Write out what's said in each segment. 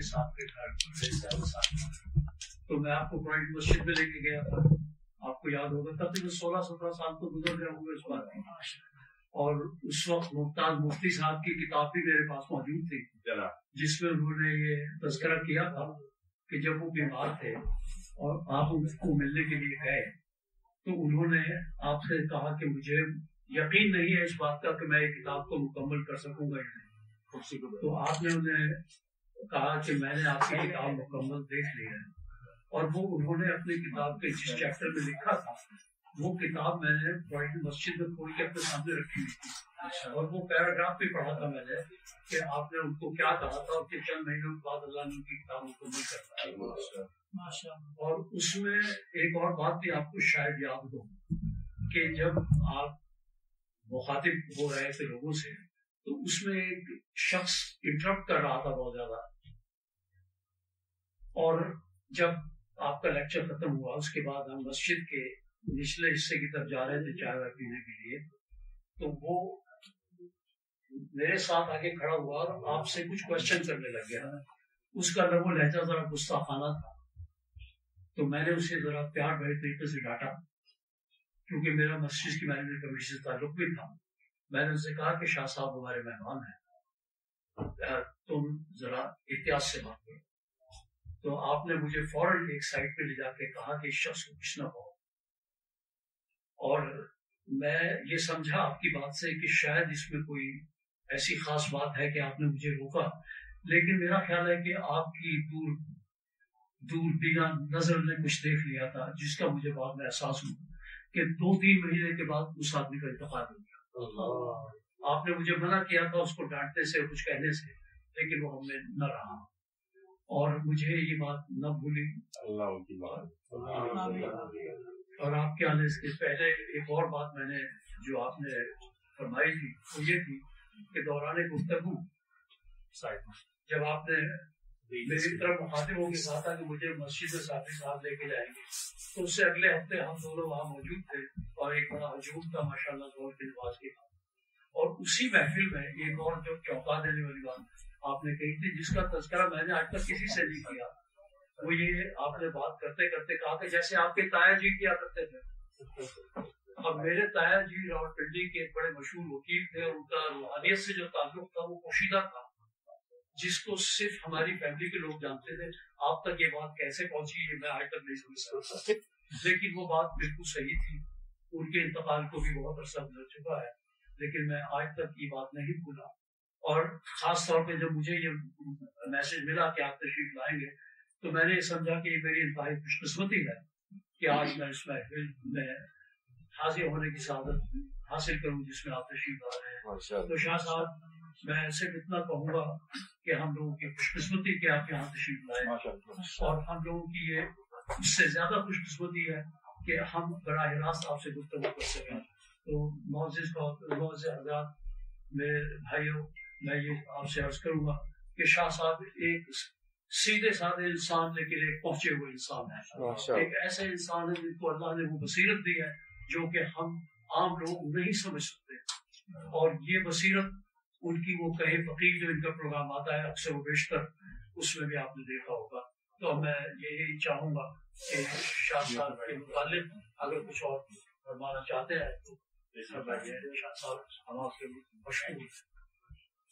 صاحب کے گھر تو میں آپ کو پرائٹ مسجد میں لے کے گیا تھا۔ آپ کو یاد ہوگا تقریباً سولہ سترہ سال تو گزر گئے ہوں گے اس بات میں۔ اور اس وقت ممتاز مفتی صاحب کی کتاب بھی میرے پاس موجود تھی۔ جس میں انہوں نے یہ تذکرہ کیا تھا کہ جب وہ بیمار تھے اور آپ ان کو ملنے کے لیے گئے تو انہوں نے آپ سے کہا کہ مجھے یقین نہیں ہے اس بات کا کہ میں یہ کتاب کو مکمل کر سکوں گا یا نہیں۔ تو آپ نے انہیں کہا کہ میں نے آپ کی کتاب مکمل دیکھ لی ہے۔ اور وہ انہوں نے اپنی کتاب کے جس چیپٹر میں لکھا تھا وہ کتاب میں نے مسجد میں کھول کے اپنے سامنے رکھی ہوئی تھی۔ اور وہ پیراگراف بھی پڑھا تھا میں نے کہ آپ نے ان کو کیا کہا تھا اور کہ چند مہینوں کے بعد اللہ نے ان کی کتاب مکمل کرتا اور اس میں ایک اور بات بھی آپ کو شاید یاد ہو کہ جب آپ مخاطب ہو رہے تھے لوگوں سے تو اس میں ایک شخص انٹرپٹ کر رہا تھا بہت زیادہ۔ اور جب آپ کا لیکچر ختم ہوا، اس کے بعد ہم مسجد کے نچلے حصے کی طرف جا رہے تھے چائے وائے پینے کے لیے، تو وہ میرے ساتھ آگے کھڑا ہوا اور آپ سے کچھ کوشچن کرنے لگ گیا۔ اس کا لب و لہجہ ذرا گستاخانہ تھا۔ تو میں نے اسے ذرا پیار بھرے طریقے سے ڈانٹا، کیونکہ میرا مسجد کی مینجمنٹ کمیشن سے تعلق بھی تھا۔ میں نے ان سے کہا کہ شاہ صاحب ہمارے مہمان ہیں۔ تم ذرا احتیاط سے بات کرو۔ تو آپ نے مجھے فوراً ایک سائڈ پہ لے جا کے کہا کہ اس شخص کو کچھ نہ کہو اور میں یہ سمجھا آپ کی بات سے کہ شاید اس میں کوئی ایسی خاص بات ہے کہ آپ نے مجھے روکا۔ لیکن میرا خیال ہے کہ آپ کی دور دور بینا نظر نے کچھ دیکھ لیا تھا جس کا مجھے بعد میں احساس ہوا کہ دو تین مہینے کے بعد اس آدمی کا انتقال ہو گیا۔ آپ نے مجھے منع کیا تھا اس کو ڈانٹنے سے کچھ کہنے سے لیکن وہ ہم نے نہ رہا۔ اور مجھے یہ بات نہ بھولی اور آپ کے آنے سے پہلے ایک اور بات میں نے جو آپ نے فرمائی تھی وہ یہ تھی کہ دوران گفتگو جب آپ نے میری طرف مخاطبوں کے ساتھ کہ مجھے مسجد میں ساتھی صاحب لے کے جائیں گے تو اس سے اگلے ہفتے ہم دونوں وہاں موجود تھے اور ایک بڑا ہجوم تھا ماشاء اللہ دور کے نواز کے اور اسی محفل میں ایک اور جو چوکا دینے والی بات۔ آپ نے کہی تھی جس کا تذکرہ میں نے آج تک کسی سے نہیں کیا، وہ یہ آپ نے بات کرتے کرتے کہا کہ جیسے آپ کے تایا جی کیا کرتے تھے۔ اب میرے تایا جی راول پنڈی کے بڑے مشہور وکیل تھے اور ان کا روحانیت سے جو تعلق تھا وہ پوشیدہ تھا، جس کو صرف ہماری فیملی کے لوگ جانتے تھے۔ آپ تک یہ بات کیسے پہنچی ہے میں آج تک نہیں سمجھ سکتا۔ لیکن وہ بات بالکل صحیح تھی۔ ان کے انتقال کو بھی بہت عرصہ گزر چکا ہے، لیکن میں آج تک یہ بات نہیں بھولا۔ اور خاص طور پہ جب مجھے یہ میسج ملا کہ آپ تشریف لائیں گے تو میں نے سمجھا کہ یہ میری انتہائی خوش قسمتی ہے کہ آج میں اس محفل میں حاضر ہونے کی سعادت حاصل کروں جس میں آپ تشریف لا رہے ہیں تو شاہ صاحب میں صرف اتنا کہوں گا کہ ہم لوگوں کی خوش قسمتی کے آپ یہاں تشریف لائے اور ہم لوگوں کی یہ اس سے زیادہ خوش قسمتی ہے کہ ہم براہ راست آپ سے گفتگو کر سکیں۔ تو معزز حضرات میرے بھائیوں میں یہ آپ سے عرض کروں گا کہ شاہ صاحب ایک سیدھے سادھے انسان لیکن ایک پہنچے ہوئے انسان ہے ایک ایسے انسان ہے جن کو اللہ نے وہ بصیرت دی ہے جو کہ ہم عام لوگ نہیں سمجھ سکتے۔ اور یہ بصیرت ان کی وہ کہے فقیر جو ان کا پروگرام آتا ہے اکثر و بیشتر اس میں بھی آپ نے دیکھا ہوگا۔ تو میں یہی چاہوں گا کہ شاہ صاحب کے متعلق اگر کچھ اور فرمانا چاہتے ہیں تو شاہ صاحب ہم آپ کے مشہور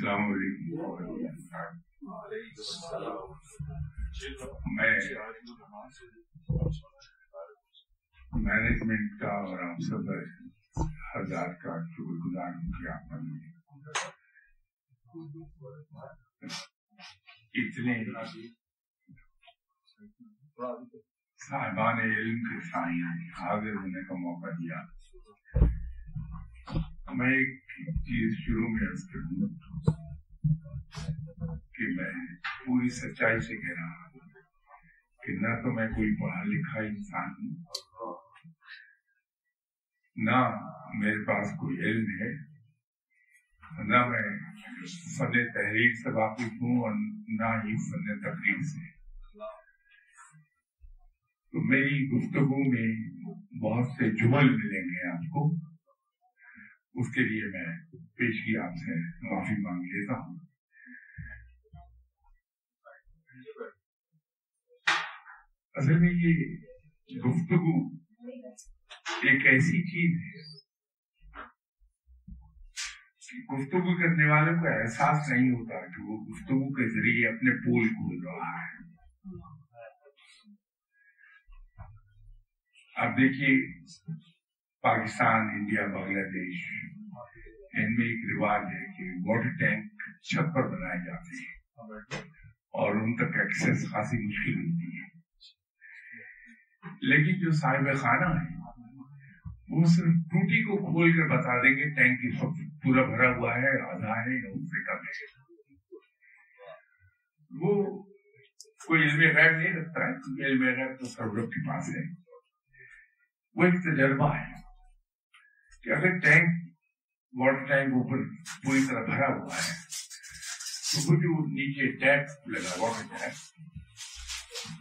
شاہ صاحب میں مینجمنٹ کا اور آپ سب ہزار کا شکر گزار ہوں کہ آپ اتنے صاحبان علم کے سائیں حاضر ہونے کا موقع دیا۔ میں ایک چیز شروع میں عرض کروں پوری سچائی سے کہہ رہا ہوں کہ نہ تو میں کوئی پڑھا لکھا انسان ہوں، نہ میرے پاس کوئی علم ہے، نہ میں فن تحریر سے واقف ہوں اور نہ ہی فن تقریر سے۔ تو میری گفتگو میں بہت سے جمل ملیں گے آپ کو۔ اس کے لیے میں پیشگی آپ سے معافی مانگ لیتا ہوں۔ اصل میں یہ گفتگو ایک ایسی چیز ہے، گفتگو کرنے والوں کو احساس نہیں ہوتا کہ وہ گفتگو کے ذریعے اپنے پول کھول رہا ہے۔ اب دیکھیے پاکستان، انڈیا، بنگلہ دیش، ان میں ایک رواج ہے کہ واٹر ٹینک چھت پر بنائے جاتے ہیں اور ان تک ایکسیس خاصی مشکل ہوتی ہے۔ لیکن جو صاحب خانہ ہے وہ صرف ٹوٹی کو کھول کر بتا دیں گے ٹینک اس پورا بھرا ہوا ہے، آدھا ہے یا اس سے کم ہے۔ وہ کوئی علم غیر نہیں رکھتا ہے، علم غیر تو سب لوگ کے پاس ہے۔ وہ ایک تجربہ ہے۔ کہ اگر ٹینک، واٹر ٹینک اوپر پوری طرح بھرا ہوا ہے، تو وہ جو نیچے ٹیپ لگا، واٹر ٹیپ،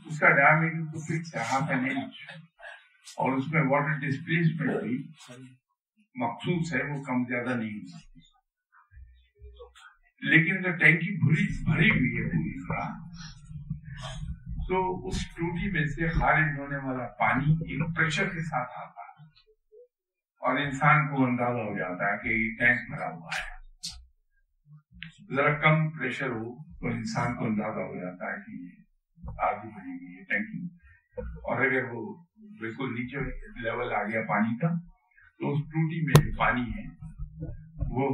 اس کا ڈائمیٹر تو فکس ہے ہاف این انچ اور اس میں واٹر ڈسپلیسمنٹ بھی مخصوص ہے، وہ کم زیادہ نہیں ہو سکتی۔ لیکن اگر ٹینکی بھری بھری ہوئی ہے پوری طرح، تو اس ٹوٹی میں سے خارج ہونے والا پانی ایک پریشر کے ساتھ آتا ہے۔ اور انسان کو اندازہ ہو جاتا ہے کہ یہ ٹینک بھرا ہوا ہے۔ ذرا کم پریشر ہو تو انسان کو اندازہ ہو جاتا ہے کہ یہ آگے بڑھی ہوئی ہے ٹینکی اور اگر وہ بالکل نیچے لیول آ گیا پانی کا، تو اس ٹوٹی میں جو پانی ہے، وہ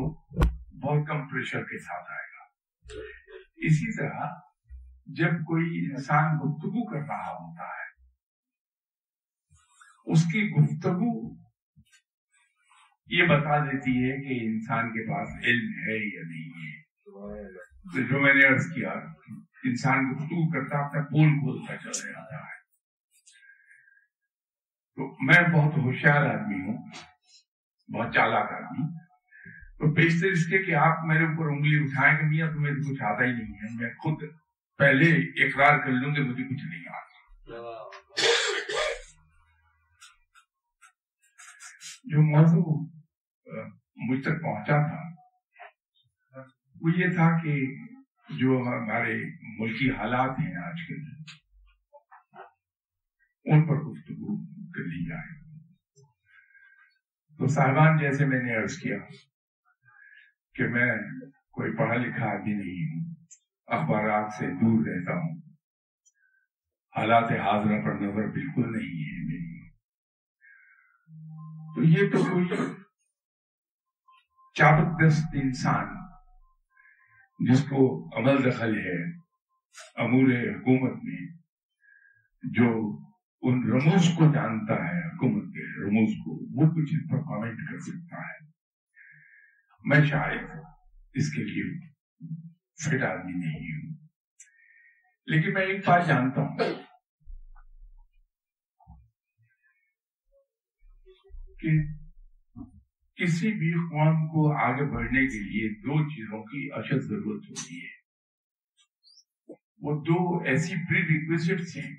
بہت کم پریشر کے ساتھ آئے گا۔ اسی طرح جب کوئی انسان گفتگو کر رہا ہوتا ہے، اس کی گفتگو یہ بتا دیتی ہے کہ انسان کے پاس علم ہے یا نہیں ہے۔ جو میں نے عرض کیا، انسان گفتگو کرتا، اپنا پول کھولتا چلا جاتا ہے۔ تو میں بہت ہوشیار آدمی ہوں، بہت چالاک آدمی۔ تو بیشتر اس کے کہ آپ میرے اوپر انگلی اٹھائیں گے، میاں تمہیں کچھ آتا ہی نہیں ہے۔ میں خود پہلے اقرار کر لوں گے، مجھے کچھ نہیں آتا۔ جو موضوع مجھ تک پہنچا تھا۔ وہ یہ تھا کہ جو ہمارے ملکی حالات ہیں آج کل ان پر گفتگو کر لی جائے۔ تو صاحبان، جیسے میں نے عرض کیا کہ میں کوئی پڑھا لکھا آدمی نہیں ہوں، اخبارات سے دور رہتا ہوں۔ حالات حاضرہ پر نظر بالکل نہیں ہے میری۔ تو یہ تو کوئی چابک دست انسان، جس کو عمل دخل ہے امور حکومت میں، جو ان رموز کو جانتا ہے، حکومت کے رموز کو، وہ کچھ اس پر کامنٹ کر سکتا ہے۔ میں شاید اس کے لیے فٹ آدمی نہیں ہوں۔ لیکن میں ایک بات جانتا ہوں۔ کہ کسی بھی قوم کو آگے بڑھنے کے لیے دو چیزوں کی اشد ضرورت ہوتی ہے۔ وہ دو ایسی پری ریکویسٹس ہیں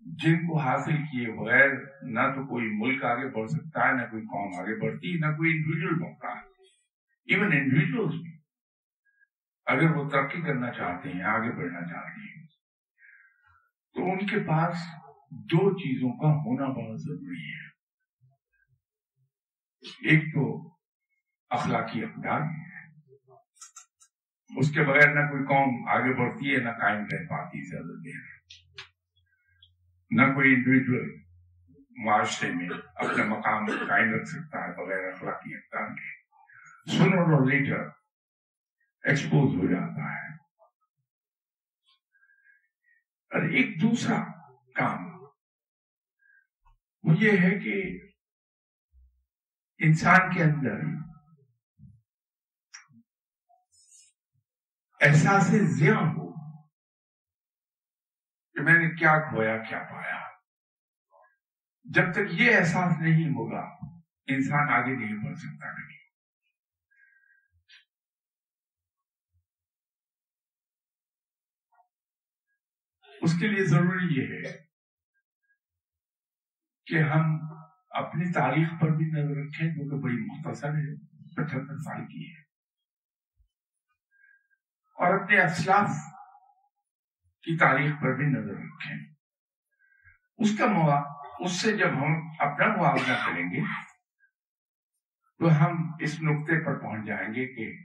جن کو حاصل کیے بغیر نہ تو کوئی ملک آگے بڑھ سکتا ہے، نہ کوئی قوم آگے بڑھتی ہے نہ کوئی انڈیویجل بڑھتا۔ ہے ایون انڈیویجلس بھی۔ اگر وہ ترقی کرنا چاہتے ہیں، آگے بڑھنا چاہتے ہیں۔ تو ان کے پاس دو چیزوں کا ہونا بہت ضروری ہے۔ ایک تو اخلاقی اقدار اس کے بغیر نہ کوئی قوم آگے بڑھتی ہے، نہ قائم رہ پاتی زیادہ دیر۔ نہ کوئی انڈیویجل معاشرے میں اپنے مقام قائم رکھ سکتا ہے بغیر اخلاقی اقدار کے۔ سنر اور لیٹر ایکسپوز ہو جاتا ہے۔ اور ایک دوسرا کام وہ یہ ہے کہ انسان کے اندر احساس زیاں ہو کہ میں نے کیا کھویا، کیا پایا۔ جب تک یہ احساس نہیں ہوگا، انسان آگے نہیں بڑھ سکتا۔ نہیں اس کے لیے ضروری یہ ہے کہ ہم اپنی تاریخ پر بھی نظر رکھیں، جو کہ بڑی مختصر ہے، پچہتر سال کی ہے۔ اور اپنے اسلاف کی تاریخ پر بھی نظر رکھیں۔ اس کا اس سے جب ہم اپنا موازنہ کریں گے، تو ہم اس نقطے پر پہنچ جائیں گے کہ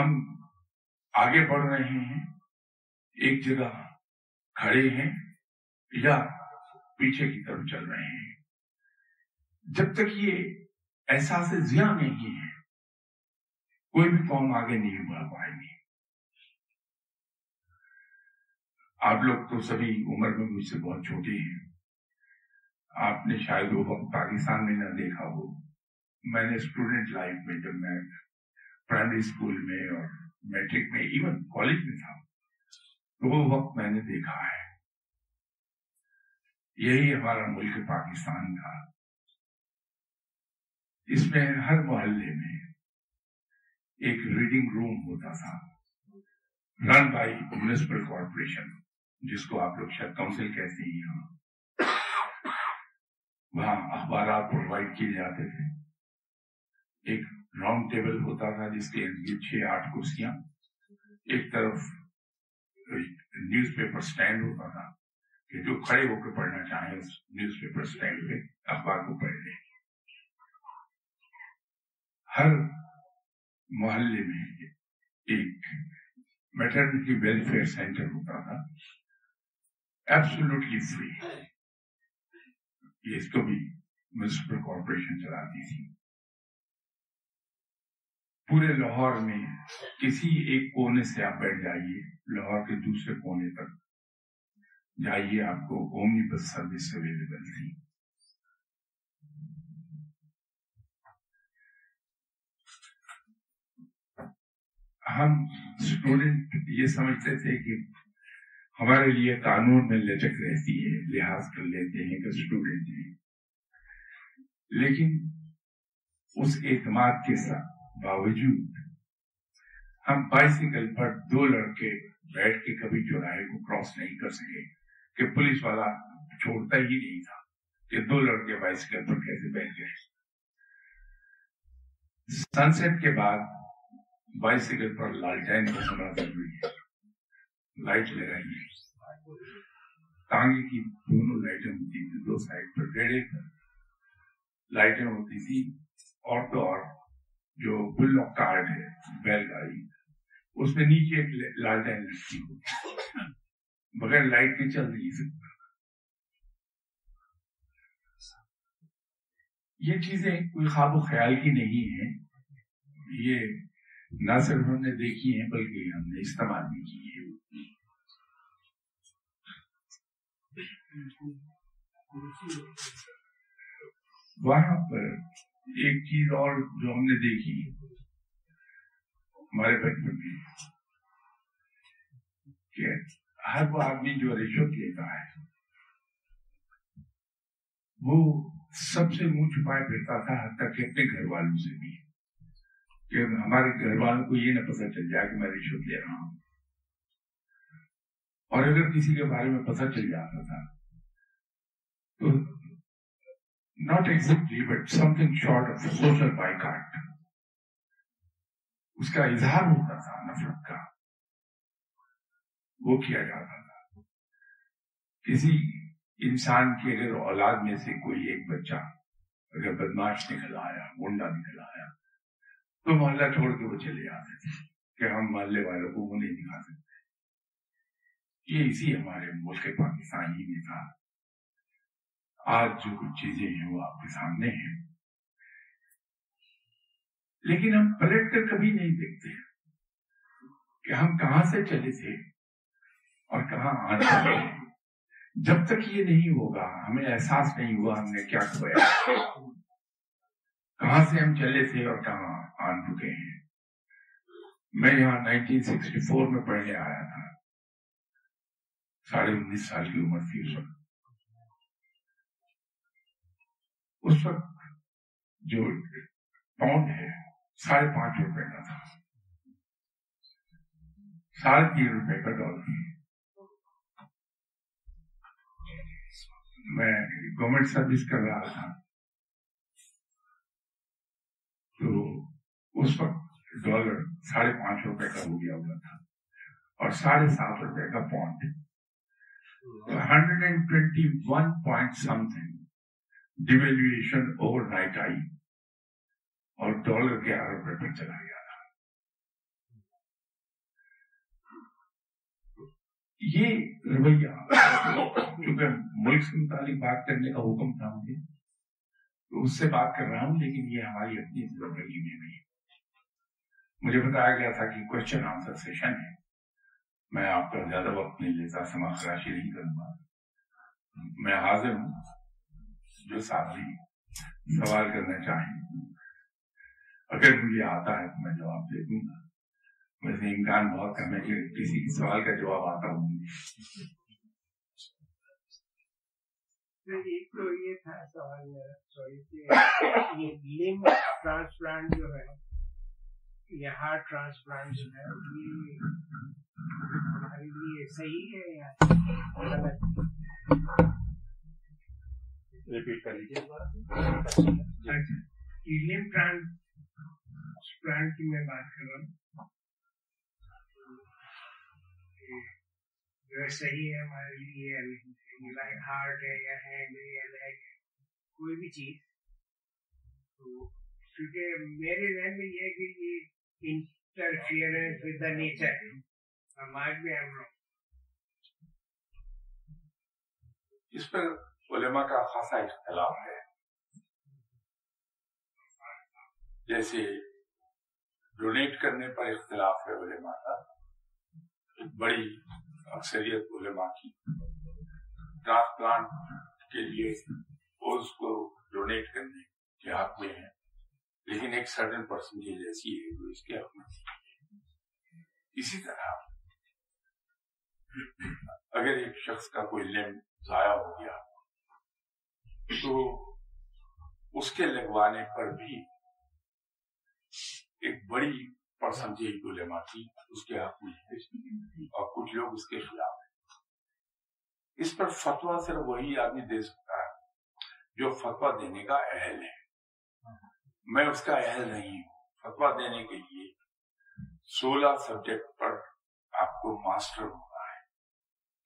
ہم آگے بڑھ رہے ہیں، ایک جگہ کھڑے ہیں یا پیچھے کی طرف چل رہے ہیں۔ جب تک یہ احساس زیاں نہیں ہے، کوئی بھی قوم آگے نہیں بڑھ پائے گی۔ آپ لوگ تو سبھی عمر میں مجھ سے بہت چھوٹے ہیں۔ آپ نے شاید وہ وقت پاکستان میں نہ دیکھا ہو۔ میں نے اسٹوڈنٹ لائف میں جب میں پرائمری اسکول میں اور میٹرک میں ایون کالج میں تھا، تو وہ وقت میں نے دیکھا ہے۔ یہی ہمارا ملک پاکستان تھا۔ اس میں ہر محلے میں ایک ریڈنگ روم ہوتا تھا۔ رن بائی میونسپل کارپوریشن جس کو آپ لوگ شاید کاؤنسل کہتے ہیں یہاں وہاں اخبارات پرووائڈ کیے جاتے تھے۔ ایک راؤنڈ ٹیبل ہوتا تھا، جس کے چھ آٹھ کرسیاں۔ ایک طرف نیوز پیپر سٹینڈ ہوتا تھا کہ جو کھڑے ہو کے پڑھنا چاہیں، اس نیوز پیپر سٹینڈ پہ اخبار کو پڑھ لیں۔ ہر محلے میں ایک میٹرنٹی ویلفیئر سینٹر ہوتا تھا۔ ایبسولوٹلی فری اس کو بھی میونسپل کارپوریشن چلاتی تھی۔ پورے لاہور میں کسی ایک کونے سے آپ بیٹھ جائیے، لاہور کے دوسرے کونے تک جائیے، آپ کو اومنی بس سروس اویلیبل تھی۔ ہم اسٹوڈنٹ یہ سمجھتے تھے کہ ہمارے لیے قانون میں لچک رہتی ہے، لحاظ کر لیتے ہیں کہ اسٹوڈنٹ ہیں۔ لیکن اس اعتماد کے ساتھ باوجود ہم بائسیکل پر دو لڑکے بیٹھ کے کبھی چوراہے کو کراس نہیں کر سکے کہ پولیس والا چھوڑتا ہی نہیں تھا کہ دو لڑکے بائسیکل پر کیسے بیٹھ گئے۔ سن سیٹ کے بعد بائسیکل پر لالٹین کو ہونا ضروری ہے۔ لائٹ لگائیے ٹانگے کی دونوں لائٹیں ہوتی تھی دو سائڈ پر ڈیڑھ لائٹیں ہوتی تھی اور تو اور، جو بل کارڈ ہے، بیل گاڑی۔ اس میں نیچے ایک لالٹین لگتی ہوتی بغیر لائٹ کے چل نہیں سکتا یہ چیزیں کوئی خواب و خیال کی نہیں ہیں۔ یہ نہ صرف ہم نے دیکھی ہیں بلکہ ہم نے استعمال بھی کی ہے وہاں پر ایک چیز اور جو ہم نے دیکھی ہمارے بچپن میں، کہ ہر وہ آدمی جو رشوت لیتا ہے، وہ سب سے منہ چھپائے پھرتا تھا، حتیٰ کہ اپنے گھر والوں سے بھی۔ کہ ہمارے گھر والوں کو یہ نہ پتہ چل جائے کہ میں رشوت لے رہا ہوں۔ اور اگر کسی کے بارے میں پتہ چل جاتا تھا، تو not exactly but something short of social boycott اس کا اظہار ہوتا تھا، نفرت کا۔ وہ کیا جاتا تھا۔ کسی انسان کی اگر اولاد میں سے کوئی ایک بچہ اگر بدماش نکل آیا گنڈا نکل آیا تو محلہ چھوڑ کے وہ چلے جاتے تھے کہ ہم محلے والوں کو وہ نہیں دکھا سکتے۔ یہ اسی ہمارے ملک پاکستان ہی میں تھا۔ آج جو کچھ چیزیں ہیں وہ آپ کے سامنے ہیں۔ لیکن ہم پلٹ کر کبھی نہیں دیکھتے کہ ہم کہاں سے چلے تھے اور کہاں آنا جب تک یہ نہیں ہوگا، ہمیں احساس نہیں ہوا ہم نے کیا کھویا۔ کہاں سے ہم چلے تھے اور کہاں آن چکے ہیں۔ میں یہاں نائنٹین سکسٹی فور میں پڑھنے آیا تھا۔ ساڑھے انیس سال کی عمر تھی اس وقت۔ اس وقت جو پاؤنڈ ہے، ساڑھے پانچ روپے کا تھا۔ ساڑھے تین روپے کا ڈالر۔ تھی میں گورنمنٹ سروس کر رہا تھا۔ تو اس وقت ڈالر ساڑھے پانچ روپے کا ہو گیا ہوا تھا اور ساڑھے سات روپے کا pound hundred and twenty one point something devaluation overnight آئی اور ڈالر گیارہ روپے پہ چلا گیا تھا۔ یہ رویہ کیونکہ ملک سے متعلق بات کرنے کا حکم تھا مجھے تو اس سے بات کر رہا ہوں، لیکن یہ ہماری اپنی زندگی میں بھی مجھے بتایا گیا تھا کہ کوشچن آنسر سیشن ہے۔ میں آپ کا زیادہ وقت نہیں لیتا سما خراشی نہیں کروں گا۔ میں حاضر ہوں، جو ساتھی سوال کرنا چاہیں۔ اگر مجھے آتا ہے تو میں جواب دے دوں گا۔ ویسے امکان بہت کم ہے کہ کسی سوال کا جواب آتا ہوں ایک تو یہ تھا سوال میرا سوری یہ لنگ ٹرانسپلانٹ جو ہے یہ ہارٹ ٹرانسپلانٹ جو ہے یہ ہمارے لیے صحیح ہے یا غلط ریپیٹ کر لیجیے لنگ ٹرانسپلانٹ کی میں بات کر رہا ہوں جو صحیح ہے، ہمارے لیے یا نہیں۔ لائک ہارٹ ہے یا ہینڈ ہے یا لیگ ہے کوئی بھی چیز تو کیونکہ میرے ذہن میں یہ ہے کہ یہ interference with the nature might بھی ہم لوگ اس پر علماء کا خاصا اختلاف ہے۔ جیسے ڈونیٹ کرنے پر اختلاف ہے علماء کا۔ بڑی اکثریت علماء کی۔ ٹرانسپلانٹ کے لیے اس کو ڈونیٹ کرنے کے حق میں ہے۔ لیکن ایک سرٹن پرسنٹیج ایسی ہے جو اس کے حق میں اسی طرح اگر ایک شخص کا کوئی لم ضائع ہو گیا تو اس کے لگوانے پر بھی ایک بڑی پرسنٹیج علماء کی اس کے حق میں ہے۔ اور کچھ لوگ اس کے خلاف ہیں۔ اس پر فتوا صرف وہی آدمی دے سکتا ہے جو فتوا دینے کا اہل ہے۔ میں اس کا اہل نہیں ہوں۔ فتوا دینے کے لیے سولہ سبجیکٹ پر آپ کو ماسٹر ہونا ہے۔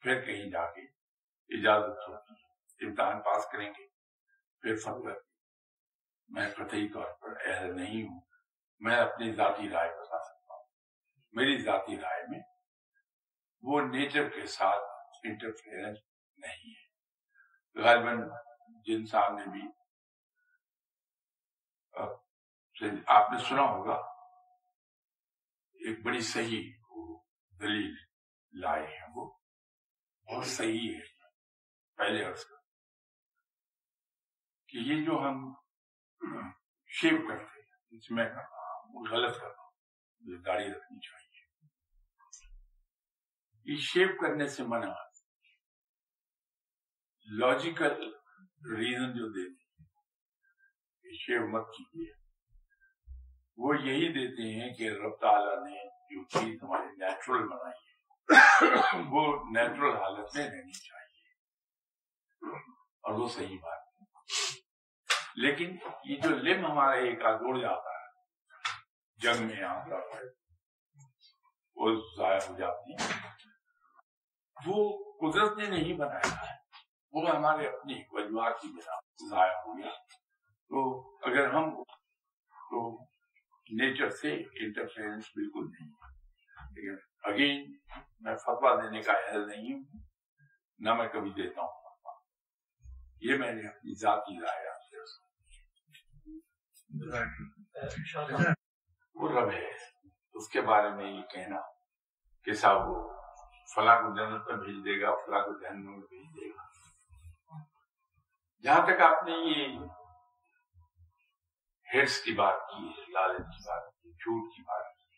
پھر کہیں جا کے اجازت ہوتی ہے۔ امتحان پاس کریں گے۔ پھر فتوا میں قطعی طور پر اہل نہیں ہوں۔ میں اپنی ذاتی رائے بتا سکتا ہوں۔ میری ذاتی رائے میں وہ نیچر کے ساتھ انٹرفیئرنس نہیں ہے۔ غالباً جن صاحب نے بھی آپ نے سنا ہوگا، ایک بڑی صحیح دلیل لائے ہیں وہ۔ بہت صحیح ہے۔ پہلے عرض کا کہ یہ جو ہم شیو کرتے ہیں اس میں وہ غلط کرتا ہوں۔ داڑھی رکھنی چاہیے۔ یہ شیو کرنے سے منع لاجیکل ریزن جو دیتے شیو مت کیجیے۔ وہ یہی دیتے ہیں کہ رب تعالیٰ نے جو چیز ہماری نیچرل بنائی ہے، وہ نیچرل حالت میں رہنی چاہیے۔ اور وہ صحیح بات ہے۔ لیکن یہ جو لم ہمارے ایک جڑ جاتا ہے، جنگ میں آتا ہے وہ ضائع ہو جاتی ہے، وہ قدرت نے نہیں بنایا ہے۔ وہ ہمارے اپنی وجوہات کی بنا ضائع ہو گیا تو اگر ہم تو نیچر سے انٹرفیئرنس بالکل نہیں لیکن اگین میں فتوا دینے کا اہل نہیں ہوں نہ میں کبھی دیتا ہوں فتوا یہ میں نے اپنی ذاتی رائے آپ سے وہ رب ہے۔ اس کے بارے میں یہ کہنا کہ صاحب وہ فلاں کو جنت میں بھیج دے گا فلاں کو جہنم میں بھیج دے گا جہاں تک آپ نے یہ ہیڈس کی بات کی ہے، لالچ کی بات کی جھوٹ کی بات کی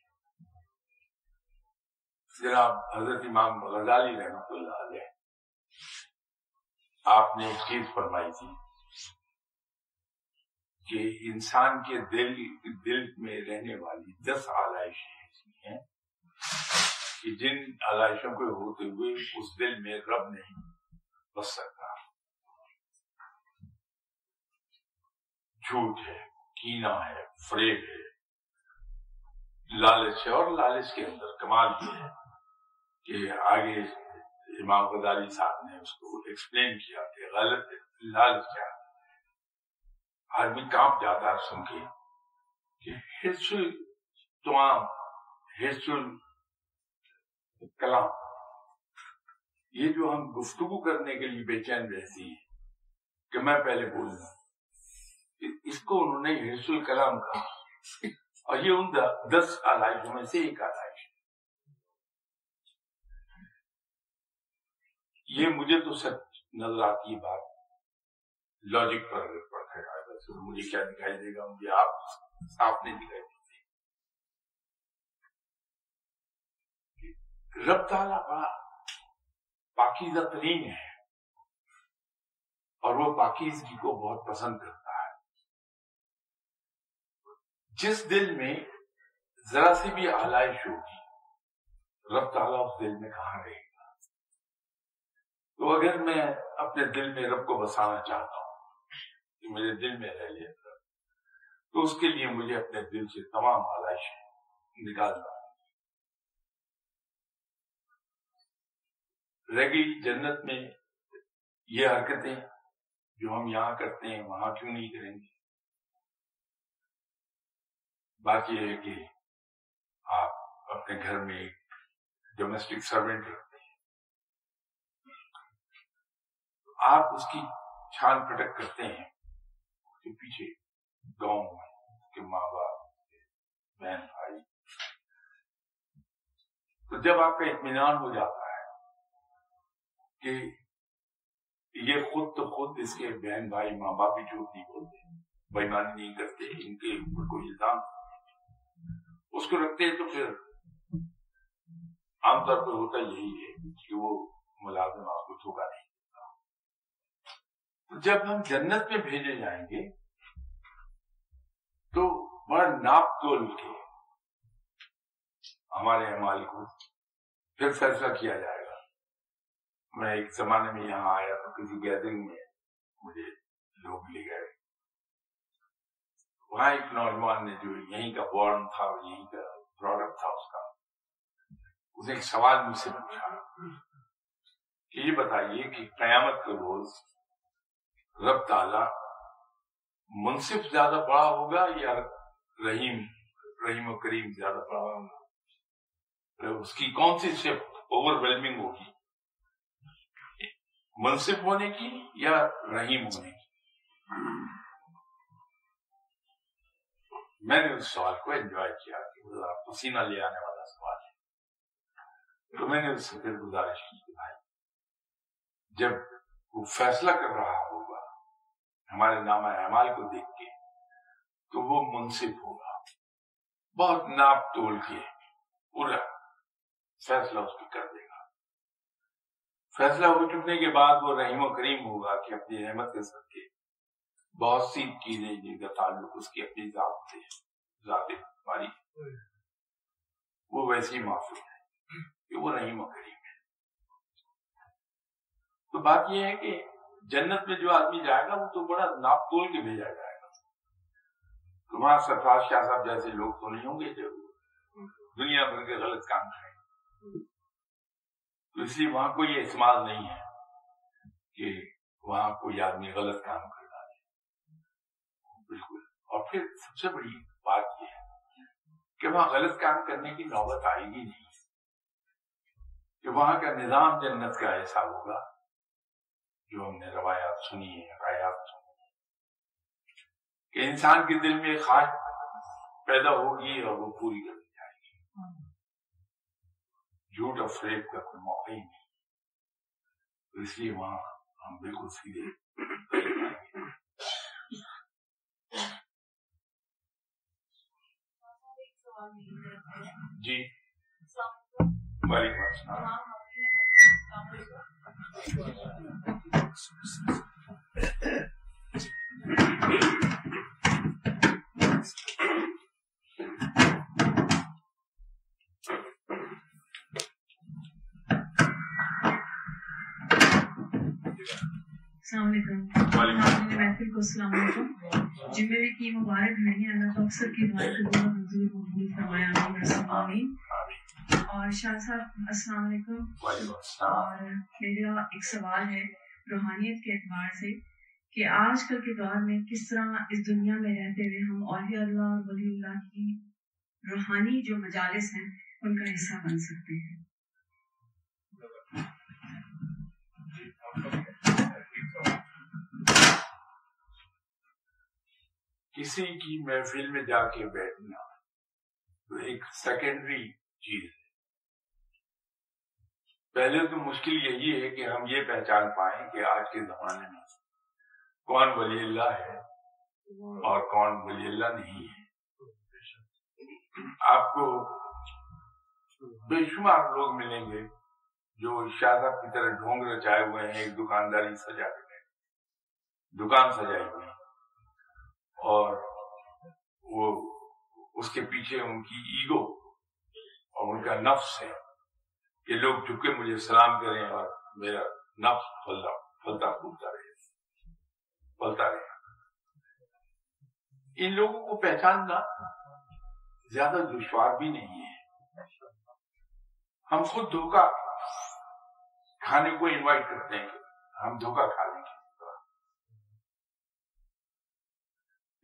جناب حضرت امام غزالی رحمۃ اللہ علیہ، آپ نے ایک چیز فرمائی تھی کہ انسان کے دل دل میں رہنے والی دس آلائشیں ایسی ہیں کہ جن آلائشوں کے ہوتے ہوئے اس دل میں رب نہیں بس سکتا۔ جھوٹ ہے کینا ہے فریب ہے لالچ ہے اور لالچ کے اندر کمال یہ ہے کہ آگے امام غزالی صاحب نے اس کو ایکسپلین کیا کہ غلط لالچ کیا آدمی کانپ جاتا ہے سن کے کہ حصل تمام حصل کلام۔ یہ جو ہم گفتگو کرنے کے لیے بے چین رہتی ہے کہ میں پہلے بول رہا اس کو انہوں نے حصل کلام کہا۔ اور یہ ان دس آلائشوں میں سے ایک آلائش یہ مجھے تو سچ نظر آتی ہے بات لاجک پر اگر پڑتا ہے مجھے کیا دکھائی دے گا؟ مجھے آپ صاف نہیں دکھائی دیتے رب تعالیٰ بڑا پاکیزہ ترین ہے اور وہ پاکیزگی کو بہت پسند کرتا جس دل میں ذرا سی بھی آلائش ہوگی، رب تعالیٰ اس دل میں کہاں رہے گا؟ تو اگر میں اپنے دل میں رب کو بسانا چاہتا ہوں کہ میرے دل میں رہ لیا تو اس کے لیے مجھے اپنے دل سے تمام آلائش نکالنا رہ گئی جنت میں یہ حرکتیں جو ہم یہاں کرتے ہیں، وہاں کیوں نہیں کریں گے؟ بات یہ ہے کہ آپ اپنے گھر میں ایک ڈومیسٹک سروینٹ رکھتے ہیں۔ آپ اس کی چھان پٹک کرتے ہیں کے پیچھے گاؤں میں کے ماں باپ، بہن بھائی۔ تو جب آپ کا اطمینان ہو جاتا ہے کہ یہ خود تو خود اس کے بہن بھائی، ماں باپ بھی جھوٹ نہیں بولتے، بےمانی نہیں کرتے، ان کے اوپر کوئی الزام اس کو رکھتے ہیں تو پھر عام طور پر ہوتا یہی ہے کہ وہ ملازم آپ کو دھوکا نہیں تو جب ہم جنت میں بھیجے جائیں گے، تو بڑا ناپ تول کے ہمارے امال کو پھر فیصلہ کیا جائے گا۔ میں ایک زمانے میں یہاں آیا تو کسی گیدرنگ میں مجھے لوگ لے گئے۔ وہاں ایک نوجوان نے جو یہیں کا بورن تھا یہیں کا پروڈکٹ تھا اس کا اسے ایک سوال مجھ سے پوچھا کہ یہ بتائیے کہ قیامت کے روز رب تعالی منصف زیادہ بڑا ہوگا یا رحیم رحیم و کریم زیادہ بڑا ہوگا اس کی کون سی شفٹ اوور ویلمنگ ہوگی منصف ہونے کی یا رحیم ہونے کی میں نے اس سوال کو انجوائے کیا کہ پسینہ لے آنے والا سوال ہے تو میں نے اس سے پھر گزارش کی بھائی جب وہ فیصلہ کر رہا ہو ہمارے نام اعمال کو دیکھ کے تو وہ منصف ہوگا بہت ناپ تول کے پورا فیصلہ اس پہ کر دے گا فیصلہ ہو چکنے کے بعد وہ رحیم و کریم ہوگا کہ اپنی رحمت کے سب کے بہت سی چیزیں جن کا تعلق اس کی اپنی ذات سے، ذات ہماری وہ ویسی معافی ہے کہ وہ رحیم و ہے۔ تو بات یہ ہے کہ جنت میں جو آدمی جائے گا، وہ تو بڑا ناپ تول کے بھیجا جائے گا۔ تمہارا سرفراز شاہ صاحب جیسے لوگ تو نہیں ہوں گے جو دنیا بھر کے غلط کام کریں۔ تو اس لیے وہاں کوئی اعتماد نہیں ہے کہ وہاں کوئی آدمی غلط کام کر ڈالے بالکل اور پھر سب سے بڑی بات یہ ہے کہ وہاں غلط کام کرنے کی نوبت آئے گی نہیں۔ کہ وہاں کا نظام جنت کا ایسا ہوگا جو ہم نے روایات سنی ہے روایات سنی ہے کہ انسان کے دل میں خواہش پیدا ہوگی اور وہ پوری کر دی جائے گی۔ جھوٹ اور فریب کا کوئی موقع ہی نہیں۔ اس لیے وہاں ہم بالکل سیدھے۔ جی وعلیکم السلام علیکم۔ محفل کو السلام علیکم۔ جمعے کی مبارک گھڑیاں اللہ تو اکثر کی دعائیں قبول و منظور فرمایا آمین۔ اور شاہ صاحب السلام علیکم۔ اور میرا ایک سوال ہے روحانیت کے اعتبار سے کہ آج کل کے دور میں کس طرح اس دنیا میں رہتے ہوئے ہم اولیاء اللہ اور ولی اللہ کی روحانی جو مجالس ہیں ان کا حصہ بن سکتے ہیں؟ کسی کی محفل میں جا کے بیٹھنا تو ایک سیکنڈری چیز ہے۔ پہلے تو مشکل یہی ہے کہ ہم یہ پہچان پائیں کہ آج کے زمانے میں کون ولی اللہ ہے اور کون ولی اللہ نہیں ہے۔ آپ کو بے شمار لوگ ملیں گے جو شاہ صاحب کی طرح ڈھونگ رچائے ہوئے ہیں، ایک دکانداری سجا کے دکان سجائی ہوئی۔ اور وہ اس کے پیچھے ان کی ایگو اور ان کا نفس ہے۔ کہ لوگ جھکے مجھے سلام کریں اور میرا نفس پھلتا پھلتا پھولتا رہے۔ پھلتا رہے۔ ان لوگوں کو پہچاننا زیادہ دشوار بھی نہیں ہے۔ ہم خود دھوکا کھانے کو انوائٹ کرتے ہیں۔ ہم دھوکا کھا لیں گے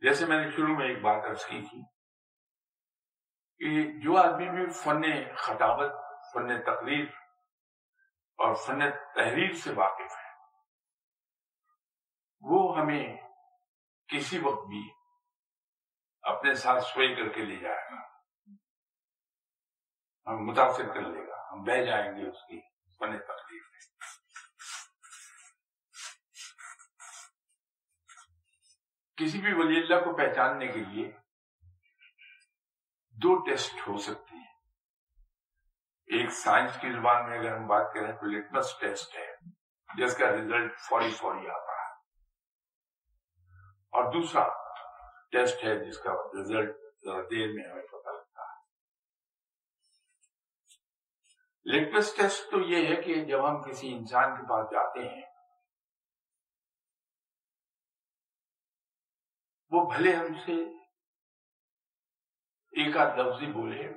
جیسے میں نے شروع میں ایک بات عرض کی تھی کہ جو آدمی بھی فن خطابت، فن تقریر اور فن تحریر سے واقف ہے، وہ ہمیں کسی وقت بھی اپنے ساتھ سوئے کر کے لے جائے گا۔ ہم متاثر کر لے گا۔ ہم بہ جائیں گے اس کی فن تقریر۔ کسی بھی ولی اللہ کو پہچاننے کے لیے دو ٹیسٹ ہو سکتے ہیں۔ ایک سائنس کی زبان میں اگر ہم بات کریں تو لٹمس ٹیسٹ ہے، جس کا ریزلٹ فوری فوری آتا ہے۔ اور دوسرا ٹیسٹ ہے جس کا ریزلٹ ذرا دیر میں ہمیں پتا لگتا ہے۔ لٹمس ٹیسٹ تو یہ ہے کہ جب ہم کسی انسان کے پاس جاتے ہیں وہ بھلے ہم سے ایک آدھ لفظ بولے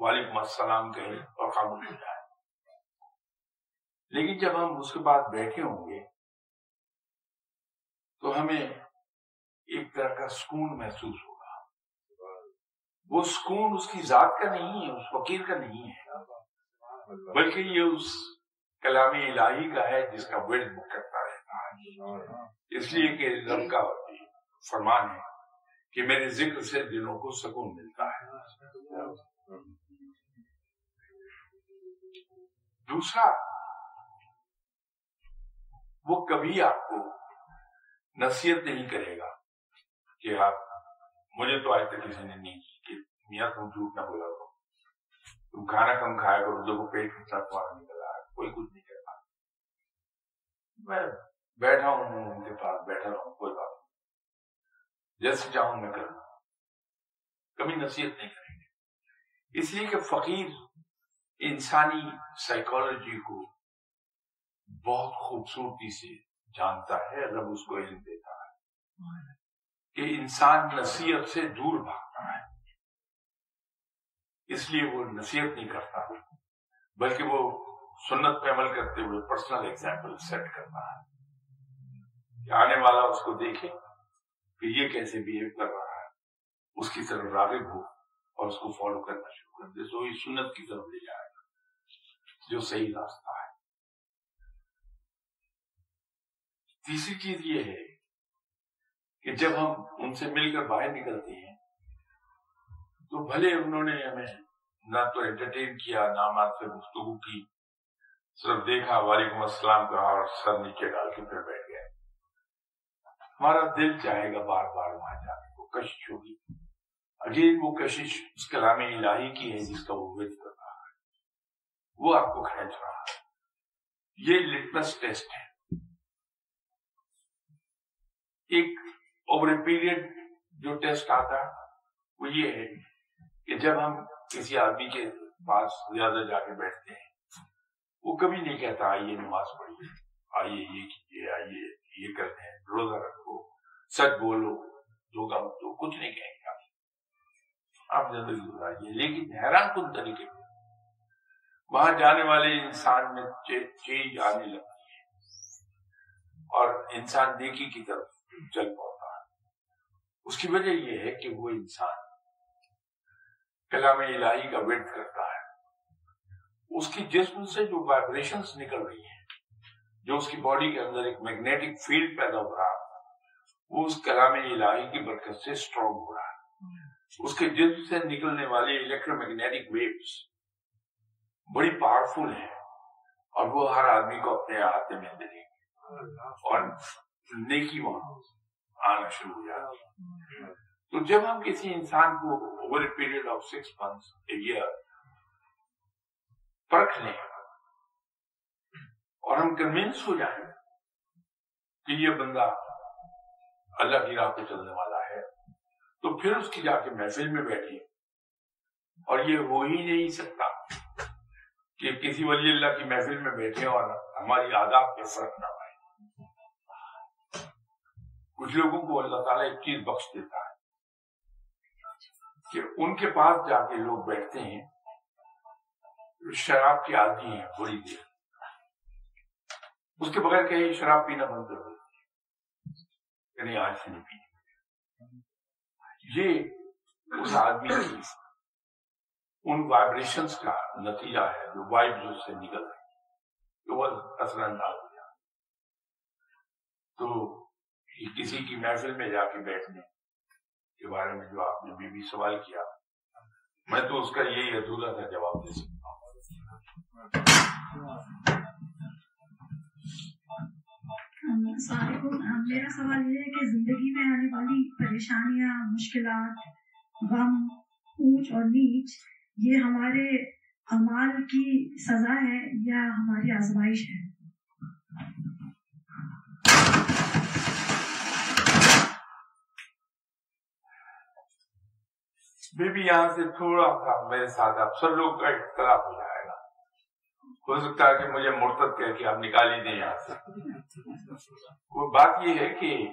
وعلیکم السلام کہیں اور خاموش ہو جائے لیکن جب ہم اس کے بعد بیٹھے ہوں گے، تو ہمیں ایک طرح کا سکون محسوس ہوگا۔ وہ سکون اس کی ذات کا نہیں ہے، اس فقیر کا نہیں ہے، بلکہ یہ اس کلامی الہی کا ہے جس کا ورد کرتا رہتا ہے۔ اس لیے کہ رب کا فرمان ہے کہ میرے ذکر سے دلوں کو سکون ملتا ہے۔ دوسرا، وہ کبھی آپ کو نصیحت نہیں کرے گا کہ آپ، مجھے تو آج تک کسی نے نہیں کی کہ میاں تم جھوٹ نہ بولا کرو۔ تم کھانا کم کھایا کرو جو پیٹ کے ساتھ تمہارا نکل رہا ہے، کوئی کچھ نہیں کرتا۔ میں بیٹھا ہوں ان کے پاس بیٹھا رہا ہوں، کوئی جیسے چاہوں میں کروں کبھی نصیحت نہیں کریں گے۔ اس لیے کہ فقیر انسانی سائیکالوجی کو بہت خوبصورتی سے جانتا ہے، رب اس کو علم دیتا ہے کہ انسان نصیحت سے دور بھاگتا ہے۔ اس لیے وہ نصیحت نہیں کرتا، بلکہ وہ سنت پہ عمل کرتے ہوئے پرسنل ایگزامپل سیٹ کرتا ہے۔ کہ آنے والا اس کو دیکھے۔ کہ یہ کیسے بہیو کر رہا ہے، اس کی طرف راغب ہو اور اس کو فالو کرنا شروع کر دے، تو یہ سنت کی طرف لے جائے گا، جو صحیح راستہ ہے۔ تیسری چیز یہ ہے کہ جب ہم ان سے مل کر باہر نکلتے ہیں، تو بھلے انہوں نے ہمیں نہ تو انٹرٹین کیا، نہ ہمارے سے گفتگو کی، صرف دیکھا، وعلیکم السلام کہا اور سر نیچے ڈال کے پھر بیٹھ ہمارا دل چاہے گا بار بار وہاں جانے کو، کشش ہوگی۔ اگین وہ کشش اس کلام الہی کی ہے جس کا وہ ویٹ کر رہا ہے۔ وہ آپ کو کھینچ رہا ہے۔ یہ لٹمس ٹیسٹ ہے۔ ایک اوور پیریڈ جو ٹیسٹ آتا ہے، وہ یہ ہے کہ جب ہم کسی آدمی کے پاس زیادہ جا کے بیٹھتے ہیں، وہ کبھی نہیں کہتا، آئیے نماز پڑھیے، آئیے یہ کیجیے، آئیے یہ کرتے ہیں۔ روزہ رکھو، سچ بولو، جو گا تو کچھ نہیں کہیں گے۔ آپ زندگی گزاریے لیکن حیران کن طریقے سے۔ وہاں جانے والے انسان میں چینج آنے لگتی ہے۔ اور انسان نیکی کی طرف چل پاتا ہے۔ اس کی وجہ یہ ہے کہ وہ انسان کلام الہی کا ویٹ کرتا ہے۔ اس کی جسم سے جو وائبریشنز نکل رہی ہیں جو اس کی باڈی کے اندر ایک میگنیٹک فیلڈ پیدا ہو رہا ہے وہ اس کلام الہی کی برکت سے اسٹرانگ ہو رہا ہے اس کے جسم سے نکلنے والی الیکٹرو میگنیٹک ویوز بڑی پاورفل ہیں اور وہ ہر آدمی کو اپنے ہاتھ میں دے گی اور نیکی وہاں آنا شروع ہو جاتی تو جب ہم کسی انسان کو over period of six months year پرکھ لیں اور ہم کنوینس ہو جائیں کہ یہ بندہ اللہ کی راہ پہ چلنے والا ہے، تو پھر اس کی جا کے محفل میں بیٹھے اور یہ ہو ہی نہیں سکتا کہ کسی ولی اللہ کی محفل میں بیٹھے اور ہماری آداب پہ فرق نہ پائے۔ کچھ لوگوں کو اللہ تعالیٰ ایک چیز بخش دیتا ہے کہ ان کے پاس جا کے لوگ بیٹھتے ہیں شراب کی عادی ہیں، بڑی دیر۔ اس کے بغیر کہیں شراب پینا بند کر دو۔ یعنی آج سے نہیں پی یہ اس آدمی کی ان وائبریشن کا نتیجہ ہے جو وائب جو سے نکل رہی تو وہ اثر انداز ہو جائے تو کسی کی محفل میں جا کے بیٹھنے کے بارے میں جو آپ نے بی بی سوال کیا، میں تو اس کا یہی ادھورا تھا جواب دے سکتا ہوں۔ میرا سوال یہ ہے کہ زندگی میں آنے والی پریشانیاں، مشکلات، غم اونچ اور نیچ، یہ ہمارے امال کی سزا ہے یا ہماری آزمائش ہے؟ بی بی یہاں سے تھوڑا سا میرے ساتھ اب سب لوگ کا اختلاف ہو جائے۔ ہو سکتا ہے کہ مجھے مرتب کہہ کے آپ نکال ہی دیں یہاں سے۔ بات یہ ہے کہ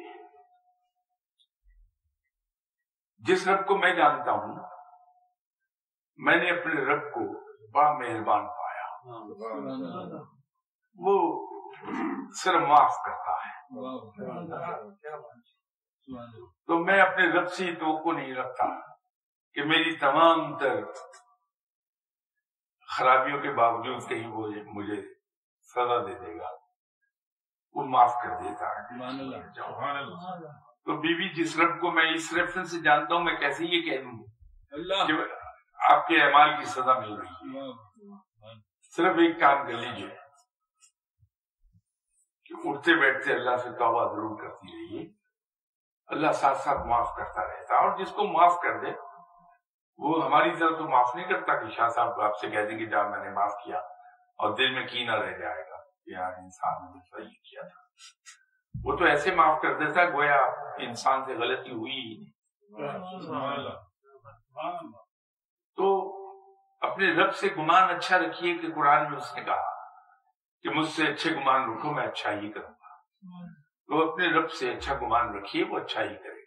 جس رب کو میں جانتا ہوں، میں نے اپنے رب کو بڑا مہربان پایا۔ وہ صرف معاف کرتا ہے۔ تو میں اپنے رب سے توقع نہیں رکھتا کہ میری تمام تر خرابیوں کے باوجود کہیں وہ مجھے سزا دے دے گا وہ معاف کر دیتا ہے۔ تو بیوی جس رب کو میں اس ریفرنس سے جانتا ہوں میں کیسے یہ کہہ دوں؟ کہ آپ کے اعمال کی سزا مل رہی ہے۔ صرف ایک کام کر لیجیے کہ اٹھتے بیٹھتے اللہ سے توبہ ضرور کرتی رہیے۔ اللہ ساتھ ساتھ معاف کرتا رہتا اور جس کو معاف کر دے وہ ہماری طرف تو معاف نہیں کرتا کہ شاہ صاحب آپ سے کہہ دیں گے جہاں میں نے معاف کیا اور دل میں کی نہ رہ جائے گا کہ یار انسان نے صحیح کیا تھا۔ وہ تو ایسے معاف کر دیتا گویا انسان سے غلطی ہوئی تو اپنے رب سے گمان اچھا رکھیے کہ قرآن میں اس نے کہا کہ مجھ سے اچھے گمان رکھو، میں اچھا ہی کروں گا۔ تو اپنے رب سے اچھا گمان رکھیے، وہ اچھا ہی کرے۔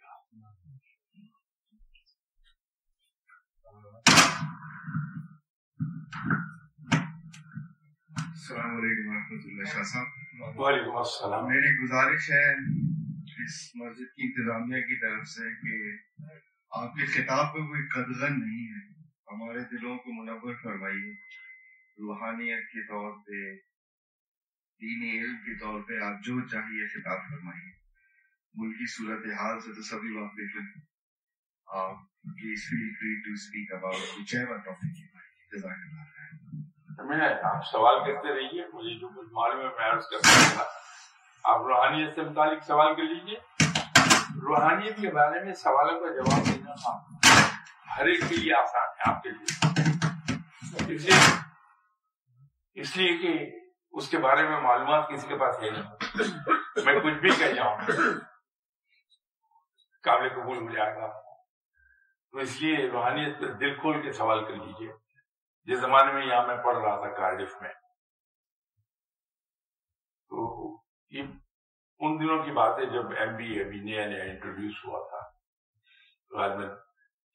السلام علیکم ورحمۃ اللہ شاہ صاحب وعلیکم السلام۔ میری گزارش ہے اس مسجد کی انتظامیہ کی طرف سے کہ آپ کے خطاب پہ کوئی قدغن نہیں ہے۔ ہمارے دلوں کو منور فرمائیے۔ روحانیت کے طور پہ دینی علم کے طور پہ آپ جو چاہیے خطاب فرمائیے۔ ملکی صورت حال سے تو سبھی واقف ہیں آپ please feel free to speak about whichever topic جزاک اللہ خیر میں آپ سوال کرتے رہیے، مجھے جو کچھ معلوم ہے میں عرض کرتا ہوں۔ آپ روحانیت سے متعلق سوال کر لیجیے روحانیت کے بارے میں سوالوں کا جواب دینا ہر ایک کے لیے آسان ہے، آپ کے لیے۔ اس لیے اس لیے کہ اس کے بارے میں معلومات کسی کے پاس ہے نہیں۔ میں کچھ بھی کہہ جاؤں، قابل قبول ہو جائے گا۔ تو اس لیے روحانیت پہ دل کھول کے سوال کر لیجیے جس زمانے میں یہاں میں پڑھ رہا تھا کارڈف میں، تو یہ ان دنوں کی بات ہے جب ایم بی ابھی نیا نیا انٹروڈیوس ہوا تھا غالباً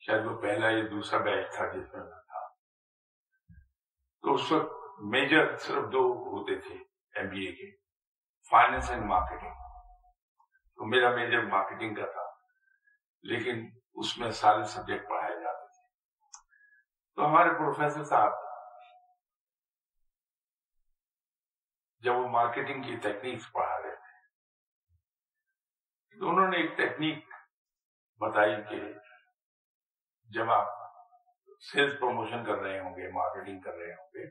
شاید وہ پہلا یا دوسرا بیچ تھا جس میں میں تھا۔ تو اس وقت میجر صرف دو ہوتے تھے ایم بی اے کے فائنینس اینڈ مارکیٹنگ۔ تو میرا میجر مارکیٹنگ کا تھا، لیکن اس میں سارے سبجیکٹ پڑھائے تو ہمارے پروفیسر صاحب جب وہ مارکیٹنگ کی ٹیکنیکس پڑھا رہے تھے۔ تو انہوں نے ایک ٹیکنیک بتائی کہ جب آپ سیلس پروموشن کر رہے ہوں گے، مارکیٹنگ کر رہے ہوں گے،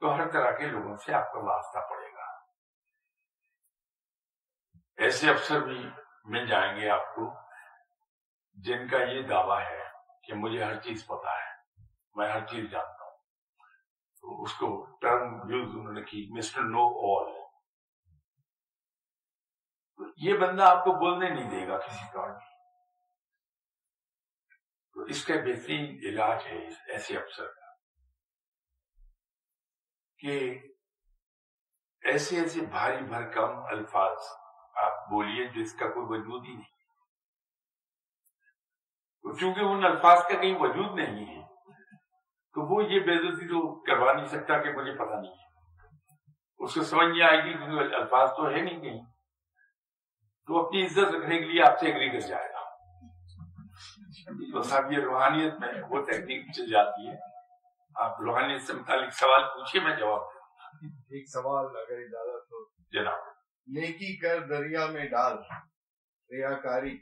تو ہر طرح کے لوگوں سے آپ کا واسطہ پڑے گا۔ ایسے افسر بھی مل جائیں گے آپ کو جن کا یہ دعویٰ ہے کہ مجھے ہر چیز پتا ہے۔ میں ہر چیز جانتا ہوں۔ تو اس کو ٹرم یوز انہوں نے کی، مسٹر نو آل۔ یہ بندہ آپ کو بولنے نہیں دے گا کسی طور میں تو اس کا بہترین علاج ہے ایسے افسر کا کہ ایسے ایسے بھاری بھرکم الفاظ آپ بولیے جس کا کوئی وجود ہی نہیں۔ چونکہ ان الفاظ کا کہیں وجود نہیں ہے تو وہ یہ بےزتی تو کروا نہیں سکتا کہ مجھے پتا نہیں ہے۔ اس کو سمجھ نہیں آئے گی کیونکہ الفاظ تو ہے نہیں کہیں۔ تو اپنی عزت رکھنے کے لیے آپ سے اگری کر جائے گا۔ تو صاحب یہ روحانیت میں وہ تکنیک چل جاتی ہے۔ آپ روحانیت سے متعلق سوال پوچھیے میں جواب دوں۔ ایک سوال اگر اجازت ہو جناب۔ نیکی کر دریا میں ڈال۔ ریاکاری۔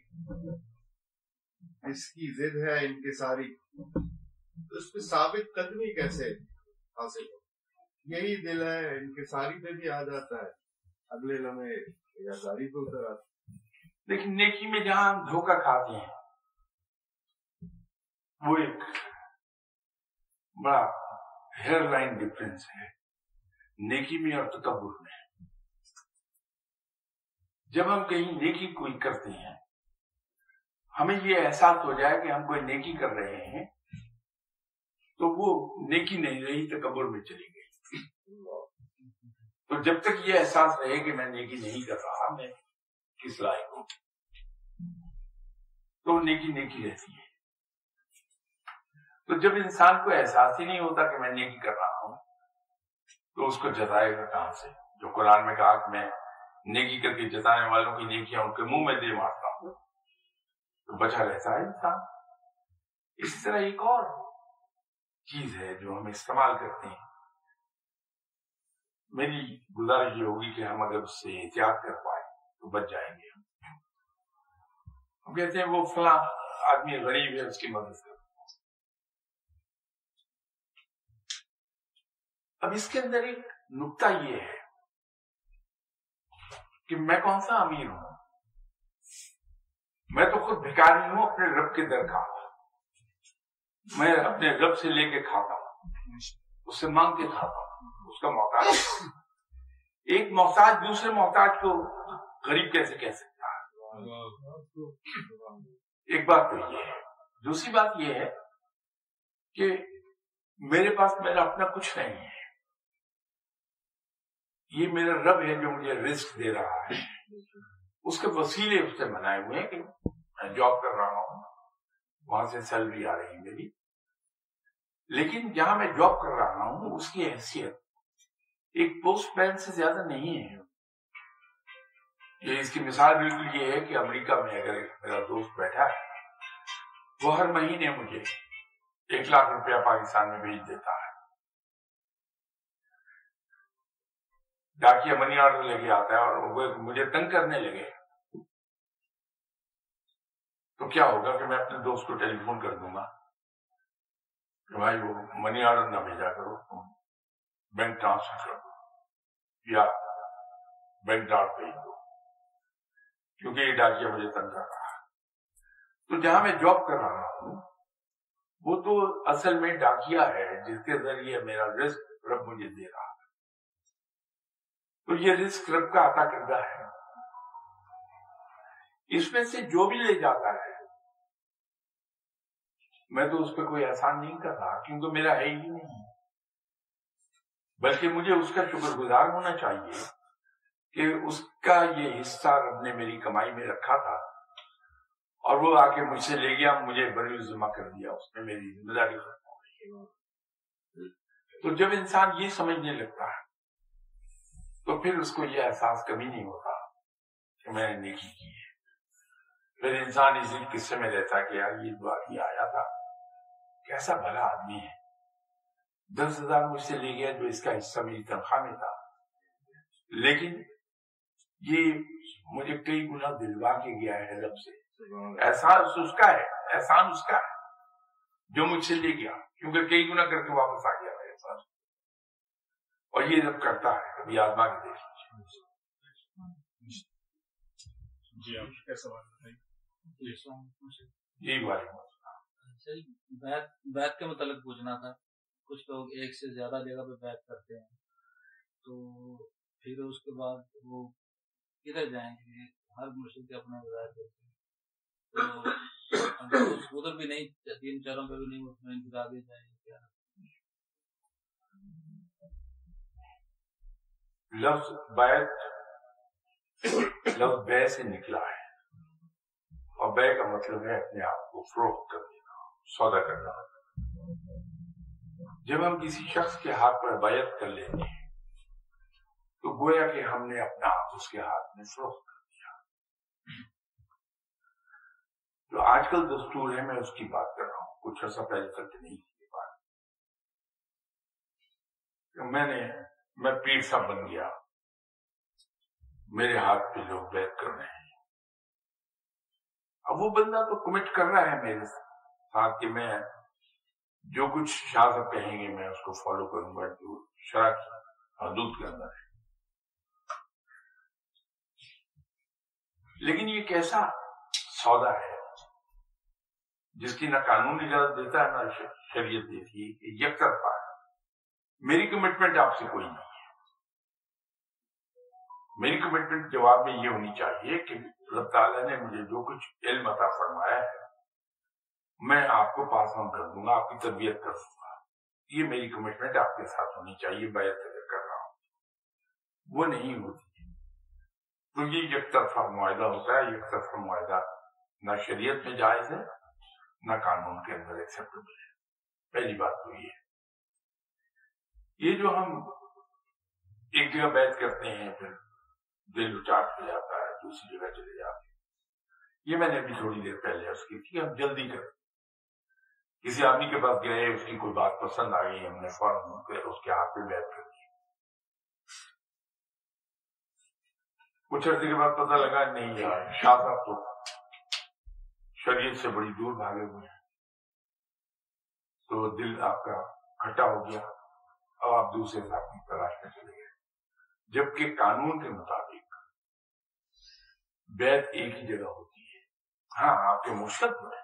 اس کی ضد ہے ان کے ساری اس پہ ثابت قدمی کیسے حاصل ہو؟ یہی دل ہے، ان کے ساری پہ بھی آ جاتا ہے۔ اگلے لمحے ریاکاری پہ اتر آتا لیکن نیکی میں جہاں ہم دھوکہ کھاتے ہیں، وہ ایک بڑا ہیئر لائن ڈفرینس ہے۔ نیکی میں اور تکبر میں۔ جب ہم کہیں نیکی کوئی کرتے ہیں، ہمیں یہ احساس ہو جائے کہ ہم کوئی نیکی کر رہے ہیں۔ تو وہ نیکی نہیں رہی، تکبر میں چلی گئی۔ تو جب تک یہ احساس رہے کہ میں نیکی نہیں کر رہا، میں کس لائق ہوں؟ تو نیکی نیکی رہتی ہے۔ تو جب انسان کو احساس ہی نہیں ہوتا کہ میں نیکی کر رہا ہوں، تو اس کو جتائے گا کہاں سے، جو قرآن میں کہا کہ میں نیکی کر کے جتانے والوں کی نیکیاں ان کے منہ میں دے مارتا ہوں، تو بچا رہتا ہے انسان۔ اسی طرح ایک اور چیز ہے جو ہم استعمال کرتے ہیں۔ میری گزارش یہ ہوگی کہ ہم اگر اس سے احتیاط کر پائے تو بچ جائیں گے۔ ہم کہتے ہیں وہ فلاں آدمی غریب ہے، اس کی مدد کر اب اس کے اندر ایک نقطہ یہ ہے کہ میں کون سا امیر ہوں؟ میں تو خود بھکاری ہوں، اپنے رب کے در کا میں اپنے رب سے لے کے کھاتا ہوں۔ اس سے مانگ کے کھاتا ہوں۔ اس کا محتاج ایک محتاج دوسرے محتاج کو غریب کیسے کہہ سکتا ہے؟ ایک بات تو یہ ہے۔ دوسری بات یہ ہے کہ میرے پاس میرا اپنا کچھ نہیں ہے۔ یہ میرا رب ہے جو مجھے رسک دے رہا ہے۔ اس کے وسیلے اس سے بنائے ہوئے ہیں کہ میں جاب کر رہا ہوں۔ وہاں سے سیلری آ رہی ہے میری۔ لیکن جہاں میں جاب کر رہا ہوں، اس کی حیثیت ایک پوسٹ مین سے زیادہ نہیں ہے۔ یہ اس کی مثال بالکل یہ ہے کہ امریکہ میں اگر میرا دوست بیٹھا ہے، وہ ہر مہینے مجھے ایک لاکھ روپیہ پاکستان میں بھیج دیتا ہے۔ ڈاکیا منی آرڈر لے کے آتا ہے اور وہ مجھے تنگ کرنے لگے۔ تو کیا ہوگا کہ میں اپنے دوست کو ٹیلی فون کر دوں گا؟ کہ بھائی، وہ منی آرڈر نہ بھیجا کرو، تم بینک ٹرانسفر کر دو یا بینک ڈاک بھیج دو، کیونکہ یہ ڈاکیا مجھے تنگ کر رہا تو جہاں میں جاب کر رہا ہوں، وہ تو اصل میں ڈاکیا ہے، جس کے ذریعے میرا رسک رب مجھے دے رہا ہے۔ تو یہ رسک رب کا عطا کردہ ہے۔ اس میں سے جو بھی لے جاتا ہے میں تو اس پہ کوئی احسان نہیں کر رہا کیونکہ میرا ہے ہی نہیں۔ بلکہ مجھے اس کا شکر گزار ہونا چاہیے کہ اس کا یہ حصہ رب نے میری کمائی میں رکھا تھا۔ اور وہ آ کے مجھ سے لے گیا، مجھے بڑی ذمہ کر دیا، اس نے میری ذمہ داری ختم ہو گئی۔ تو جب انسان یہ سمجھنے لگتا ہے، تو پھر اس کو یہ احساس کبھی نہیں ہوتا کہ میں نے نیکی کی ہے۔ پھر انسان اسی قصے میں رہتا کہ یار، یہ دعا کیا آیا تھا۔ کیسا بھلا آدمی ہے۔ دس ہزار مجھ سے لے گیا جو اس کا حصہ میری تنخواہ میں تھا۔ لیکن یہ مجھے کئی گنا دلوا کے گیا ہے رب سے۔ احساس اس کا ہے احسان اس کا ہے جو مجھ سے لے گیا۔ کیونکہ کئی گنا کر کے واپس آ گیا میرے ساتھ۔ اور یہ رب کرتا ہے۔ کبھی آدما کے دیکھ لیجیے جی آپ کا سوال جی وعلیکم السلام۔ بیت بیت کے متعلق پوچھنا تھا۔ کچھ لوگ ایک سے زیادہ جگہ پہ بیت کرتے ہیں۔ تو پھر اس کے بعد وہ کدھر جائیں گے؟ ہر مرشد کے اپنے بغیر دیتے ہیں۔ تو ادھر بھی نہیں، تین چاروں پہ بھی نہیں اس میں انتظار دیا جائیں گے لفظ بیت، لفظ بے سے نکلا ہے۔ اور بے کا مطلب ہے اپنے آپ کو فروخت کرنا۔ سودا کرنا۔ ہوتا ہے جب ہم کسی شخص کے ہاتھ پر بیعت کر لیتے ہیں، تو گویا کہ ہم نے اپنا آپ اس کے ہاتھ میں فروخت کر دیا۔ جو آج کل دستور ہے، میں اس کی بات کر رہا ہوں۔ کچھ عرصہ پہلے تک نہیں یہ بات۔ میں نے، میں پیر سا بن گیا۔ میرے ہاتھ پہ لوگ بیعت کر رہے ہیں۔ اب وہ بندہ تو کمٹ کر رہا ہے میرے ساتھ۔ آپ کے میں جو کچھ شاہ صاحب کہیں گے میں اس کو فالو کروں گا، جو شاہ کی حدود کے اندر ہے۔ لیکن یہ کیسا سودا ہے؟ جس کی نہ قانون اجازت دیتا ہے، نہ شریعت دیتی ہے کہ یک طرفہ ہے میری کمٹمنٹ آپ سے کوئی نہیں ہے۔ میری کمٹمنٹ جواب میں یہ ہونی چاہیے کہ اللہ تعالیٰ نے مجھے جو کچھ علم عطا فرمایا ہے میں آپ کو پاس آن کر دوں گا، آپ کی تربیت کر دوں گا۔ یہ میری کمٹمنٹ آپ کے ساتھ ہونی چاہیے، میں کر رہا ہوں۔ وہ نہیں ہوتی۔ تو یہ یک طرفہ معاہدہ ہوتا ہے، یک طرفہ معاہدہ نہ شریعت میں جائز ہے، نہ قانون کے اندر ایکسیپٹیبل ہے۔ پہلی بات تو یہ ہے۔ یہ جو ہم ایک جگہ بیت کرتے ہیں، پھر دل اچاٹ ہو جاتا ہے، دوسری جگہ چلے جاتے ہیں۔ یہ میں نے ابھی تھوڑی دیر پہلے اس کی تھی، ہم جلدی کرتے کسی آدمی کے پاس گئے، اس کی کوئی بات پسند آ گئی ہم نے فوراً اس کے ہاتھ پہ بیت کر دی کچھ عرصے کے بعد پتہ لگا، نہیں، یار، شاہ صاحب تو شریعت سے بڑی دور بھاگے ہوئے ہیں۔ تو دل آپ کا کھٹا ہو گیا۔ اب آپ دوسرے ساتھ تلاش میں چلے گئے۔ جبکہ قانون کے مطابق بیت ایک ہی جگہ ہوتی ہے۔ ہاں آپ کے مشرق میں۔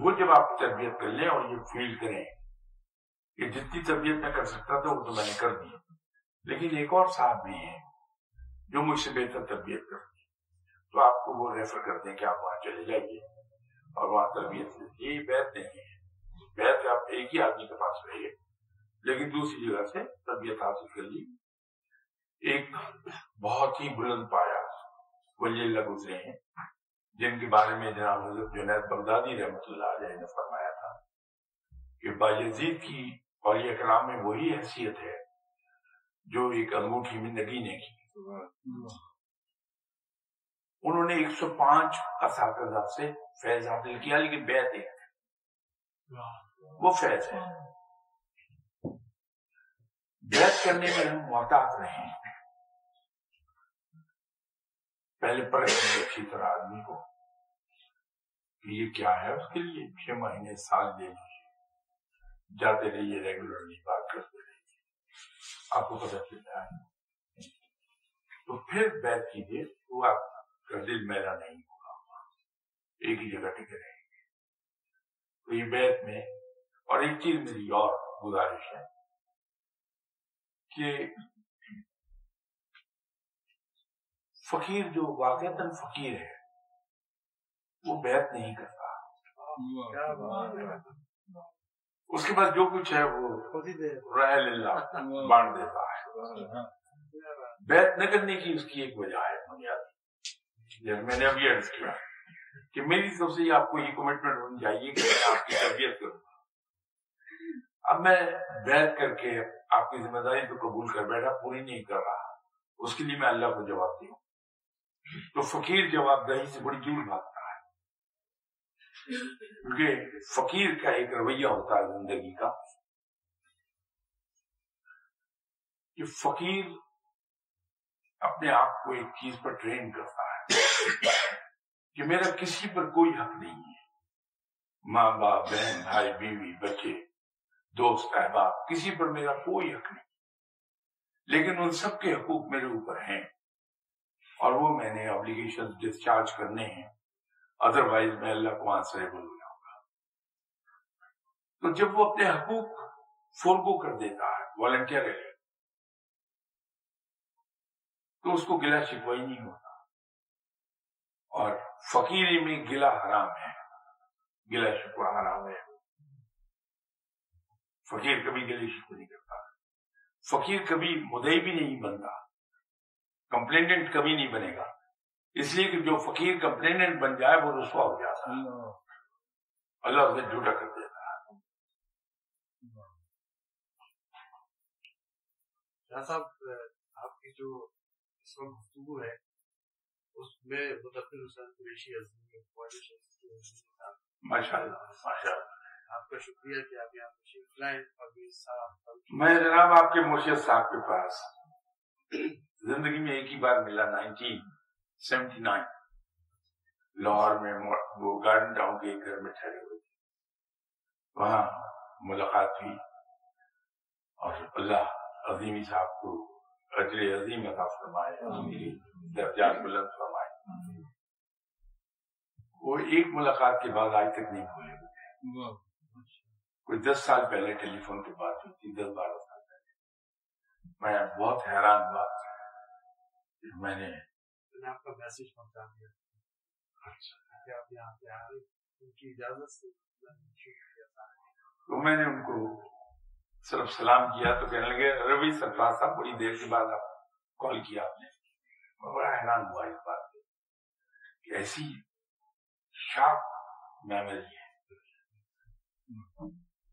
وہ جب آپ تربیت کر لیں اور یہ فیل کریں کہ جتنی تربیت میں کر سکتا تھا وہ تو میں نے کر دی۔ لیکن ایک اور صاحب بھی ہیں جو مجھ سے بہتر تربیت کرتی تو آپ کو وہ ریفر کر دیں کہ آپ وہاں چلے جائیے اور وہاں تربیت یہی بیت نہیں ہے بیت آپ ایک ہی آدمی کے پاس رہیے۔ لیکن دوسری جگہ سے تربیت حاصل کر لی۔ ایک بہت ہی بلند پایا۔ ولی لگ گزرے ہیں۔ جن کے بارے میں جناب حضرت جنید بغدادی رحمت اللہ علیہ نے فرمایا تھا کہ باجزید کی اور یہ اکرام میں وہی حیثیت ہے جو ایک انگوٹھی میں نگینے کی۔ انہوں نے ایک سو پانچ اساتذہ سے فیض حاصل کیا، لیکن بیعت ایک۔ وہ فیض ہے بیعت کرنے میں ہم محتاط رہے ہیں پہلے پرکھ اچھی طرح آدمی کو کہ یہ کیا ہے؟ اس کے لیے چھ مہینے، سال دے لیجیے جاتے رہیے ریگولرلی بات کرتے رہیے۔ آپ کو پتہ چلتا ہے تو پھر بیت کیجیے وہ آپ کا دل میرا نہیں ہوگا۔ ایک ہی جگہ ٹکے رہیں گے۔ تو یہ بیت میں، اور ایک چیز میری اور گزارش ہے کہ فقیر جو واقع فقیر ہے وہ بیعت نہیں کرتا۔ اس کے پاس جو کچھ ہے وہ اللہ بانٹ دیتا ہے۔ بیعت نہ کرنے کی اس کی ایک وجہ ہے۔ بنیادی میں نے ابھی عرض کیا کہ میری طرف سے آپ کو یہ کمٹمنٹ ہونی چاہیے کہ میں آپ کی تربیت کروں۔ اب میں بیعت کر کے آپ کی ذمہ داری تو قبول کر بیٹھا، پوری نہیں کر رہا۔ اس کے لیے میں اللہ کو جواب دوں۔ تو فقیر جواب دہی سے بڑی دور بھاگتا ہے کیونکہ فقیر کا ایک رویہ ہوتا ہے زندگی کا کہ فقیر اپنے آپ کو ایک چیز پر ٹرین کرتا ہے کہ میرا کسی پر کوئی حق نہیں ہے۔ ماں باپ، بہن، بھائی، بیوی، بچے، دوست، احباب، کسی پر میرا کوئی حق نہیں۔ لیکن ان سب کے حقوق میرے اوپر ہیں اور وہ میں نے ابلیگیشن ڈسچارج کرنے ہیں۔ ادر وائز میں اللہ کو آنسر بول جاؤں گا۔ تو جب وہ اپنے حقوق فورگو کر دیتا ہے والنٹیئر تو اس کو گلا شکوائی نہیں ہوتا۔ اور فقیری میں گلا حرام ہے۔ گلا شکوا حرام ہے۔ فقیر کبھی گلی شکو نہیں کرتا۔ فقیر کبھی مدئی بھی نہیں بنتا۔ کمپلینٹ کبھی نہیں بنے گا۔ اس لیے کہ جو فقیر کمپلینٹ بن جائے وہ رسوا ہو جاتا ہے۔ اللہ۔ اسے جھوٹا کر دیتا ہے۔ صاحب آپ کی جو اس وقت گفتگو ہے اس میں مدفر حسین قریشی ماشاء اللہ ماشاء اللہ آپ کا شکریہ کہ آپ یہاں تشریف اور میں جناب آپ کے مرشد صاحب کے پاس زندگی میں ایک ہی بار ملا نائنٹین۔ Seventy nine. لاہور میں وہ گارڈن ٹاؤن کے گھر میں ٹھہرے ہوئے تھے۔ وہاں ملاقات ہوئی۔ اور اللہ عظیمی صاحب کو اجر عظیم عطا فرمائے درجات بلند فرمائے۔ وہ ایک ملاقات کے بعد آج تک نہیں بھولے ہوئے کوئی دس سال پہلے ٹیلی فون کی بات ہوئی تھی دس بارہ سال پہلے۔ میں بہت حیران ہوا میں نے آپ کا میسج پہنچا دیا آپ یہاں پہ آئے ان کی اجازت سے تو میں نے ان کو صرف سلام کیا تو کہنے لگے روی سرفراز صاحب، بڑی دیر کے بعد آپ کال کیا آپ نے. میں بڑا حیران ہوا اس بات سے کہ ایسی شارپ میموری ہے۔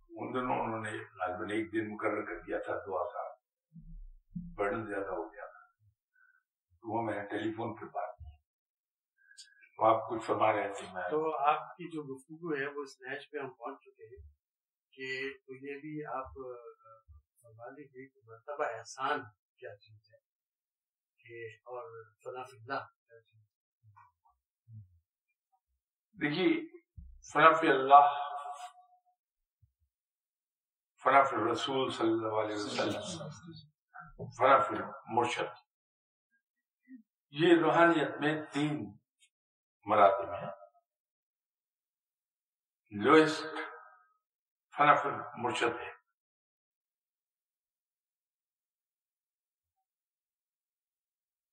ان دنوں انہوں نے لازمن ایک دن مقرر کر دیا تھا، دعا کا۔ برڈن زیادہ ہو گیا۔ وہ میں نے ٹیلی فون پہ بات تو آپ کچھ فرما رہے تھے میں تو آپ کی جو گفتگو ہے وہ اسنیچ پہ ہم پہنچ چکے ہیں کہ تو یہ بھی آپ فرما لیجیے کہ مرتبہ احسان کیا چیز ہے کہ اور فلاف اللہ کیا چیز دیکھیے فلاف اللہ فلاف رسول صلی اللہ علیہ وسلم فلاف مرشد یہ روحانیت میں تین مراتب ہیں۔ لوئسٹ فنف مرشد ہے۔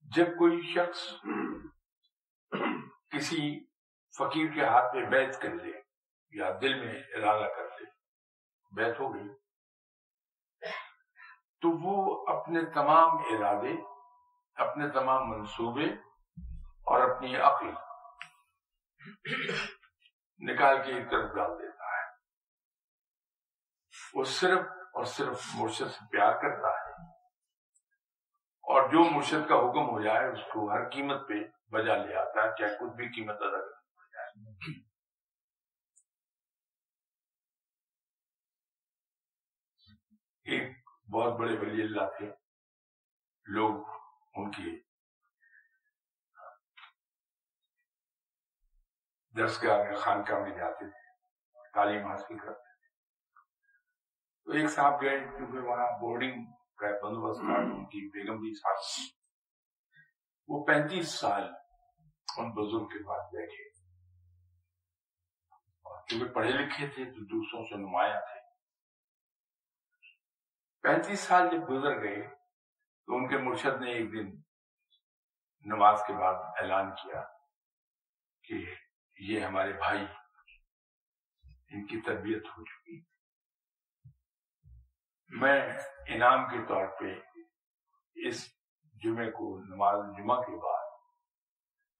جب کوئی شخص کسی فقیر کے ہاتھ پہ بیت کر لے یا دل میں ارادہ کر لے، بیت ہو گئی، تو وہ اپنے تمام ارادے اپنے تمام منصوبے اور اپنی عقل نکال کے ایک طرف ڈال دیتا ہے۔ وہ صرف اور صرف مرشد سے پیار کرتا ہے اور جو مرشد کا حکم ہو جائے، اس کو ہر قیمت پہ بجا لے آتا ہے، چاہے کچھ بھی قیمت ادا کرنی پڑ جائے ایک بہت بڑے ولی اللہ تھے۔ لوگ ان کی دستگاہ میں خانقاہ میں جاتے تھے تعلیم حاصل کرتے تھے تو ایک صاحب گئے کیونکہ وہاں بورڈنگ کا بندوبست تھا ان کی بیگم بھی ساتھ تھی وہ پینتیس سال ان بزرگ کے پاس بیٹھے کیونکہ پڑھے لکھے تھے تو دوسروں سے نمایاں تھے پینتیس سال جب گزر گئے تو ان کے مرشد نے ایک دن نماز کے بعد اعلان کیا کہ یہ ہمارے بھائی ان کی تربیت ہو چکی میں انعام کے طور پہ اس جمعے کو نماز جمعہ کے بعد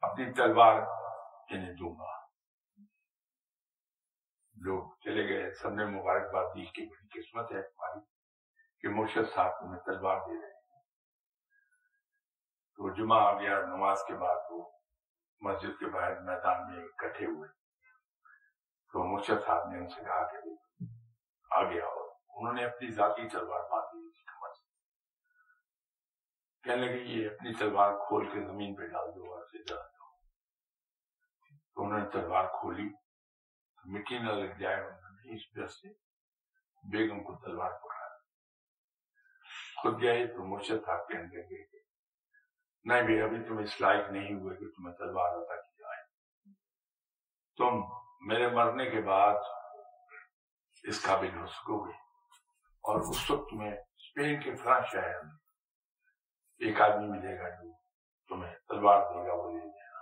اپنی تلوار یعنی انہیں دوں گا لوگ چلے گئے۔ سب نے مبارکباد دی کہ بڑی قسمت ہے ہماری کہ مرشد صاحب تمہیں تلوار دے رہے ہیں۔ تو جمعہ آ گیا نماز کے بعد وہ مسجد کے باہر میدان میں اکٹھے ہوئے۔ تو مرشد صاحب نے ان سے کہا کہ آ گیا اور انہوں نے اپنی ذاتی تلوار باندھ دی کہنے لگے، یہ اپنی تلوار کھول کے زمین پہ ڈال دو اور سے ڈال دو۔ تو انہوں نے تلوار کھولی۔ مٹی نہ لگ جائے انہوں نے اس وجہ سے بیگم کو تلوار پکڑا۔ خود گئے تو مرشد صاحب کہنے لگے کہ نہیں بھائی ابھی تم اس لائق نہیں ہوئے کہ تمہیں تلوار عطا کی جائے۔ تم میرے مرنے کے بعد اس قابل ہو سکو گے اور اس وقت تمہیں اسپین کے فلاں شہر میں ایک آدمی ملے گا جو تمہیں تلوار دے گا، وہ لے لینا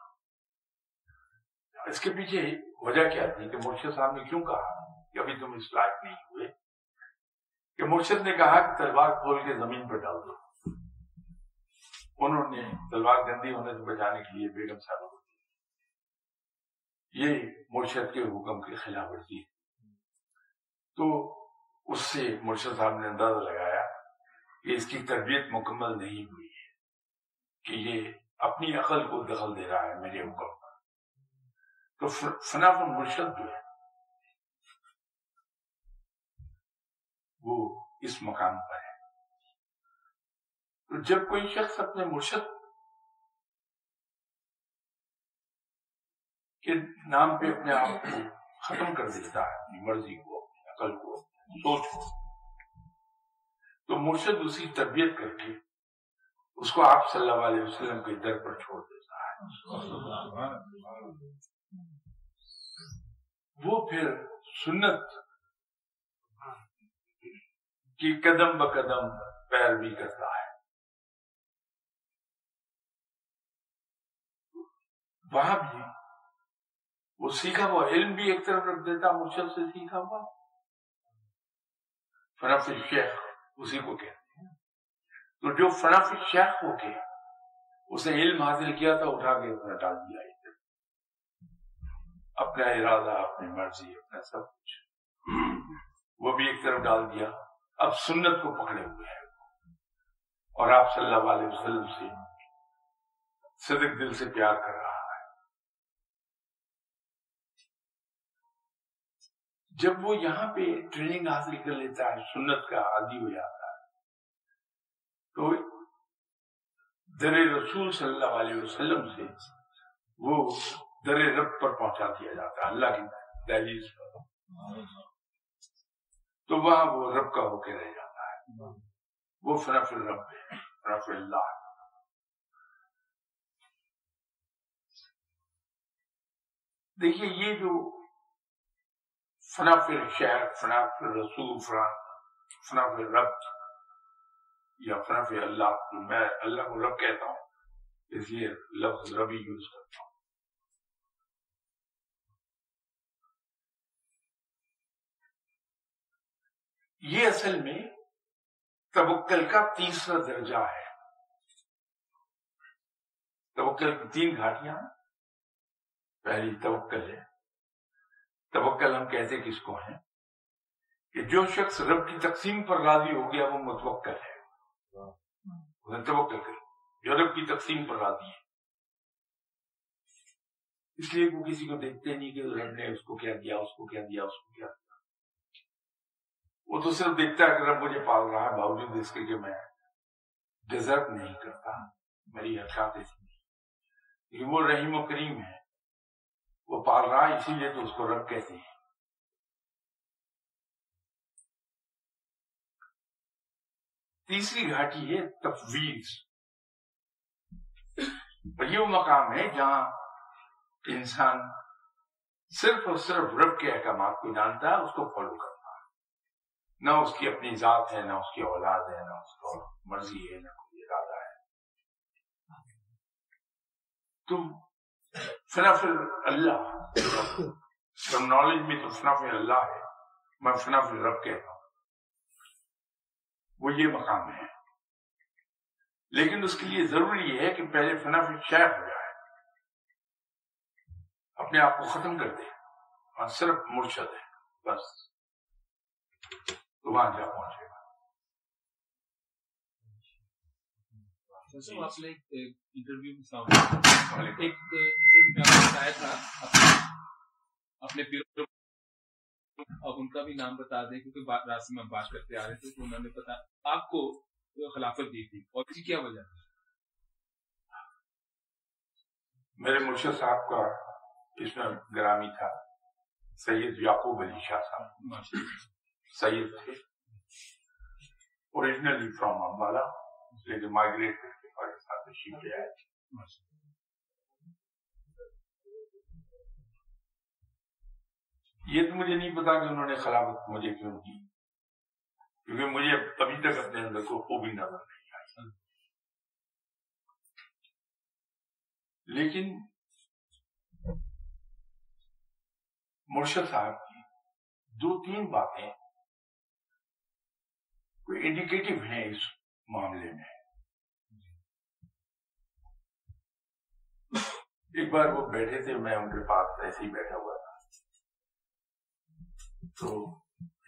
اس کے پیچھے وجہ کیا تھی کہ مرشد صاحب نے کیوں کہا کہ ابھی تم اس لائق نہیں ہوئے؟ کہ مرشد نے کہا کہ تلوار کھول کے زمین پر ڈال دو۔ انہوں نے تلوار گندی ہونے سے بچانے کے لیے بیگم صاحب کو یہ مرشد کے حکم کی خلاف ورزی ہے تو اس سے مرشد صاحب نے اندازہ لگایا کہ اس کی تربیت مکمل نہیں ہوئی ہے، کہ یہ اپنی عقل کو دخل دے رہا ہے میرے حکم پر۔ تو فناف مرشد جو ہے، وہ اس مقام پر ہے۔ تو جب کوئی شخص اپنے مرشد کے نام پہ اپنے آپ کو ختم کر دیتا ہے، اپنی مرضی کو، اپنی عقل کو سوچ کو، تو مرشد اس کی تربیت کر کے اس کو آپ صلی اللہ علیہ وسلم کے در پر چھوڑ دیتا ہے۔ وہ پھر سنت کی قدم بقدم پیروی کرتا ہے۔ وہاں بھی جی، وہ سیکھا ہوا علم بھی ایک طرف رکھ دیتا، مرشد سے سیکھا ہوا فرف شیخ اسی کو کہتے ہیں۔ تو جو فرف شیخ ہو کے اس نے علم حاصل کیا تھا اٹھا کے اس نے ڈال دیا۔ اپنا ارادہ، اپنی مرضی، اپنا سب کچھ۔ وہ بھی ایک طرف ڈال دیا۔ اب سنت کو پکڑے ہوئے ہیں۔ اور آپ صلی اللہ علیہ وسلم سے صدق دل سے پیار کر رہا ہے جب وہ یہاں پہ ٹریننگ حاصل کر لیتا ہے، سنت کا عادی ہو جاتا ہے۔ تو در رسول صلی اللہ علیہ وسلم سے وہ در رب پر پہنچا دیا جاتا ہے، اللہ کی دہلیز پر۔ تو وہاں وہ رب کا ہو کے رہ جاتا ہے۔ وہ فرف الرب ہے فرف اللہ۔ دیکھیے، یہ جو فنا فر شہر فنا فر رسول فنا فنا فر رب، یا فنا فر اللہ میں اللہ کو رب کہتا ہوں، اس لیے لفظ ربی یوز کرتا ہوں۔ یہ اصل میں تبکل کا تیسرا درجہ ہے۔ تبکل کی تین گھاٹیاں، پہلی توکل ہے توکل ہم کہتے کس کو ہیں، کہ جو شخص رب کی تقسیم پر راضی ہو گیا، وہ متوکل ہے۔ توکل کر جو رب کی تقسیم پر راضی ہے اس لیے وہ کسی کو دیکھتے نہیں کہ رب نے اس کو کیا دیا، اس کو کیا دیا، اس کو کیا دیا۔ وہ تو صرف دیکھتا ہے کہ رب مجھے پال رہا ہے، باوجود اس کے کہ میں ڈیزرٹ نہیں کرتا، میری حرکات ایسی نہیں لیکن وہ رحیم و کریم ہے۔ وہ پال رہا، اسی لیے تو اس کو رب کہتے ہیں۔ تیسری گھاٹی ہے تفویض۔ یہ وہ مقام ہے جہاں انسان صرف اور صرف رب کے احکامات کو جانتا ہے اس کو فالو کرتا۔ ہے نہ اس کی اپنی ذات ہے، نہ اس کی اولاد ہے، نہ اس کو مرضی ہے، نہ کوئی ارادہ ہے۔ تم فنف اللہ نالج میں تو فنف اللہ ہے، میں فنف رب کہتا ہوں۔ وہ یہ مقام ہے۔ لیکن اس کے لیے ضروری یہ ہے کہ پہلے فنف شیخ ہو جائے۔ اپنے آپ کو ختم کر دے۔ اور صرف مرشد ہے، بس۔ تو وہاں جا پہنچے۔ گا آپ نے ایک انٹرویو میں ایک انٹرویو میں آپ نے بتایا تھا۔ اپنے پیروں اب ان کا بھی نام بتا دیں کیونکہ راستے میں بات کرتے آ رہے تھے تو انہوں نے پتا آپ کو خلافت دی تھی۔ اور اس کی کیا وجہ تھی؟ میرے مرشد صاحب کا اس میں گرامی تھا۔ سید یعقوب علی شاہ صاحب۔ سید تھے۔ اوریجنلی فرام امبالا لیکن مائگریٹ یہ تو مجھے نہیں پتا کہ انہوں نے خلافت مجھے کیوں کی کیونکہ مجھے ابھی تک اپنے اندر کو خوبی نظر نہیں آئی لیکن مرشد صاحب کی دو تین باتیں کوئی انڈیکیٹو ہیں اس معاملے میں ایک بار وہ بیٹھے تھے، میں ان کے پاس ایسے ہی بیٹھا ہوا تھا۔ تو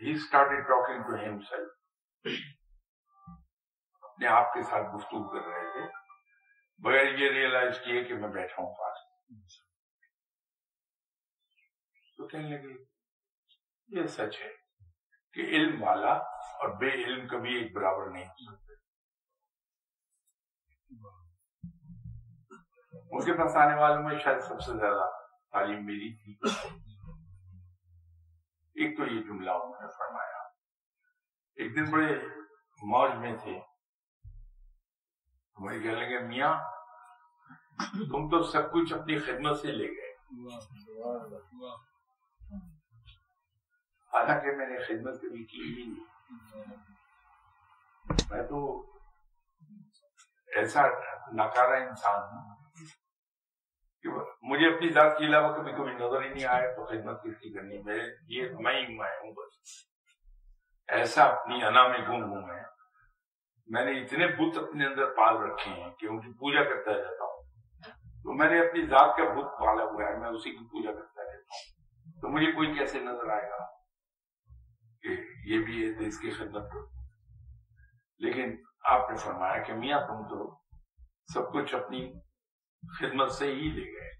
ہی started talking to himself اپنے آپ کے ساتھ گفتگو کر رہے تھے۔ بغیر یہ ریئلائز کیے کہ میں بیٹھا ہوں پاس۔ تو کہنے لگے، یہ سچ ہے کہ علم والا اور بے علم کبھی ایک برابر نہیں ہو سکتے ان کے پاس آنے والوں میں شاید سب سے زیادہ تعلیم میری تھی۔ ایک تو یہ جملہ انہوں نے فرمایا۔ ایک دن بڑے موج میں تھے۔ ہمیں کہنے لگے، میاں، تم تو سب کچھ اپنی خدمت سے لے گئے۔ حالانکہ میں نے خدمت کبھی کی ہی نہیں۔ میں تو ایسا ناکارا انسان ہوں کہ مجھے اپنی ذات کے علاوہ کبھی کبھی نظر ہی نہیں آیا تو خدمت کس کی کرنی؟ میں یہ میں ہی میں ہوں بس۔ ایسا اپنی انا میں گم ہوں میں۔ میں نے اتنے بت اپنے اندر پال رکھے ہیں کہ ان کی پوجا کرتا رہتا ہوں۔ تو میں نے اپنی ذات کا بت پالا ہوا ہے، میں اسی کی پوجا کرتا رہتا ہوں۔ تو مجھے کوئی کیسے نظر آئے گا کہ یہ بھی ہے اس کی خدمت کرو لیکن آپ نے فرمایا کہ میاں تم تو سب کچھ اپنی خدمت سے ہی لے گئے۔